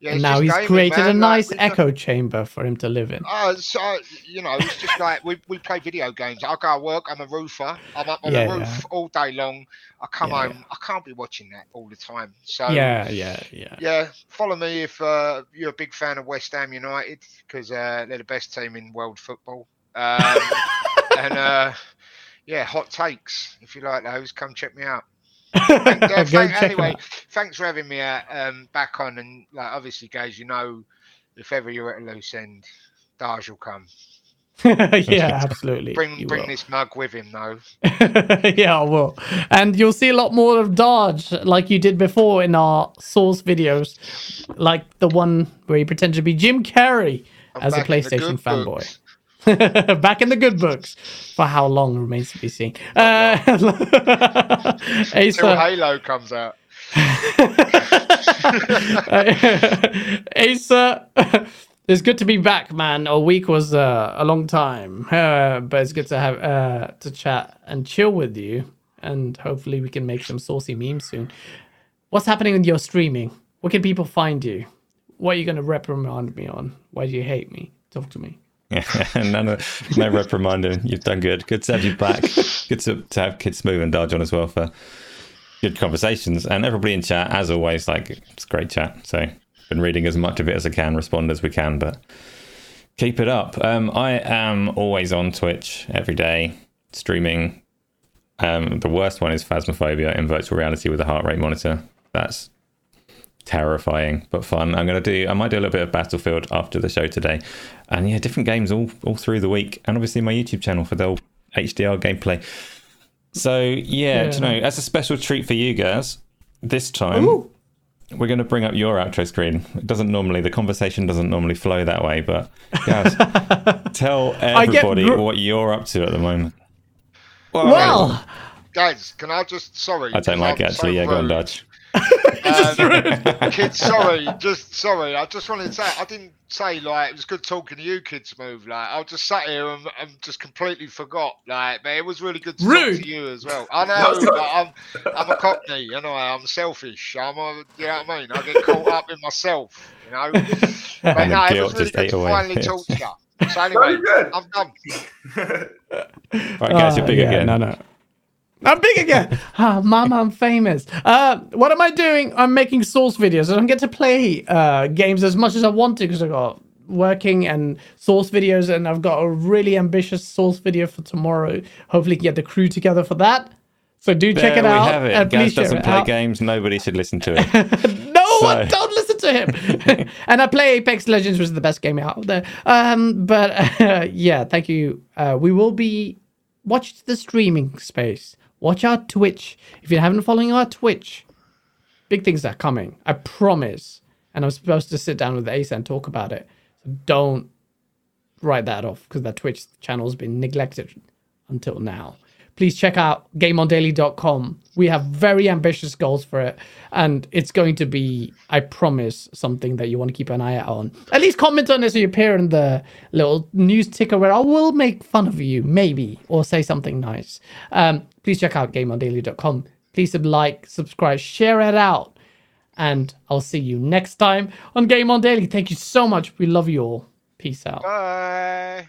yeah, and now he's created a nice we've echo chamber for him to live in. Oh, so you know, it's just like we, we play video games. I go to work. I'm a roofer. I'm up on Yeah, the roof yeah. all day long. I come Yeah, home. I can't be watching that all the time. So yeah, yeah, yeah. yeah. Follow me if uh, you're a big fan of West Ham United because uh, they're the best team in world football. Um, and uh, yeah, hot takes. If you like those, come check me out. Thank- anyway, thanks for having me uh, um, back on. And like, obviously, guys, you know, if ever you're at a loose end, Daj will come. yeah, absolutely. Bring you bring will. this mug with him, though. yeah, I will. And you'll see a lot more of Dodge like you did before in our source videos, like the one where you pretend to be Jim Carrey I'm as a back in the PlayStation fanboy. books. Back in the good books. For how long remains to be seen. Uh, Asa, Halo comes out. Asa, it's good to be back, man. A week was uh, a long time, uh, but it's good to have uh, to chat and chill with you, and hopefully we can make some saucy memes soon. What's happening with your streaming? Where can people find you? What are you going to reprimand me on? Why do you hate me? Talk to me. None of, no reprimanding. You've done good. Good to have you back. Good to, to have Kid Smooth and Dodge on as well for good conversations. And everybody in chat, as always, like it's great chat. So been reading as much of it as I can, respond as we can, but keep it up. Um, I am always on Twitch every day, streaming. Um, the worst one is Phasmophobia in virtual reality with a heart rate monitor. That's terrifying but fun. I'm gonna do. I might do a little bit of Battlefield after the show today, and yeah, different games all all through the week, and obviously my YouTube channel for the old HDR gameplay. So yeah, Yeah. you know, as a special treat for you guys, this time Ooh. we're going to bring up your outro screen. It doesn't normally, the conversation doesn't normally flow that way, but guys, tell everybody gr- what you're up to at the moment. Well, Guys, can I just sorry? I don't like it I'm actually. so yeah, go on. Dutch. Um, kids, sorry, just sorry. I just wanted to say I didn't say like it was good talking to you, kids. Move Like I just sat here and, and just completely forgot. Like, but it was really good to talk to you as well. I know, but I'm I'm a cockney. You know, I'm selfish. I'm a, you know what I mean. I get caught up in myself. You know. But And the no, it was really just good ate to away. finally Yes. talk to you. So anyway, good. I'm done. Right, guys, you're Uh, big yeah, again. No, no. I'm big again. ah, mama, I'm famous. Uh, what am I doing? I'm making source videos. I don't get to play uh, games as much as I want to because I got working and source videos, and I've got a really ambitious source video for tomorrow. Hopefully, get the crew together for that. So do check there it we out. have it. and Gaz doesn't play out. games. Nobody should listen to it. No, So- I don't listen to him. and I play Apex Legends, which is the best game out there. Um, but uh, yeah, thank you. Uh, we will be watch the streaming space. Watch our Twitch. If you haven't following our Twitch, big things are coming. I promise. And I'm supposed to sit down with Ace and talk about it. So don't write that off because that Twitch channel has been neglected until now. please check out gameondaily.com. We have very ambitious goals for it, and it's going to be, I promise, something that you want to keep an eye out on. At least comment on it so you appear in the little news ticker where I will make fun of you, maybe, or say something nice. Um, please check out gameondaily.com. Please like, subscribe, share it out, and I'll see you next time on Game On Daily. Thank you so much. We love you all. Peace out. Bye.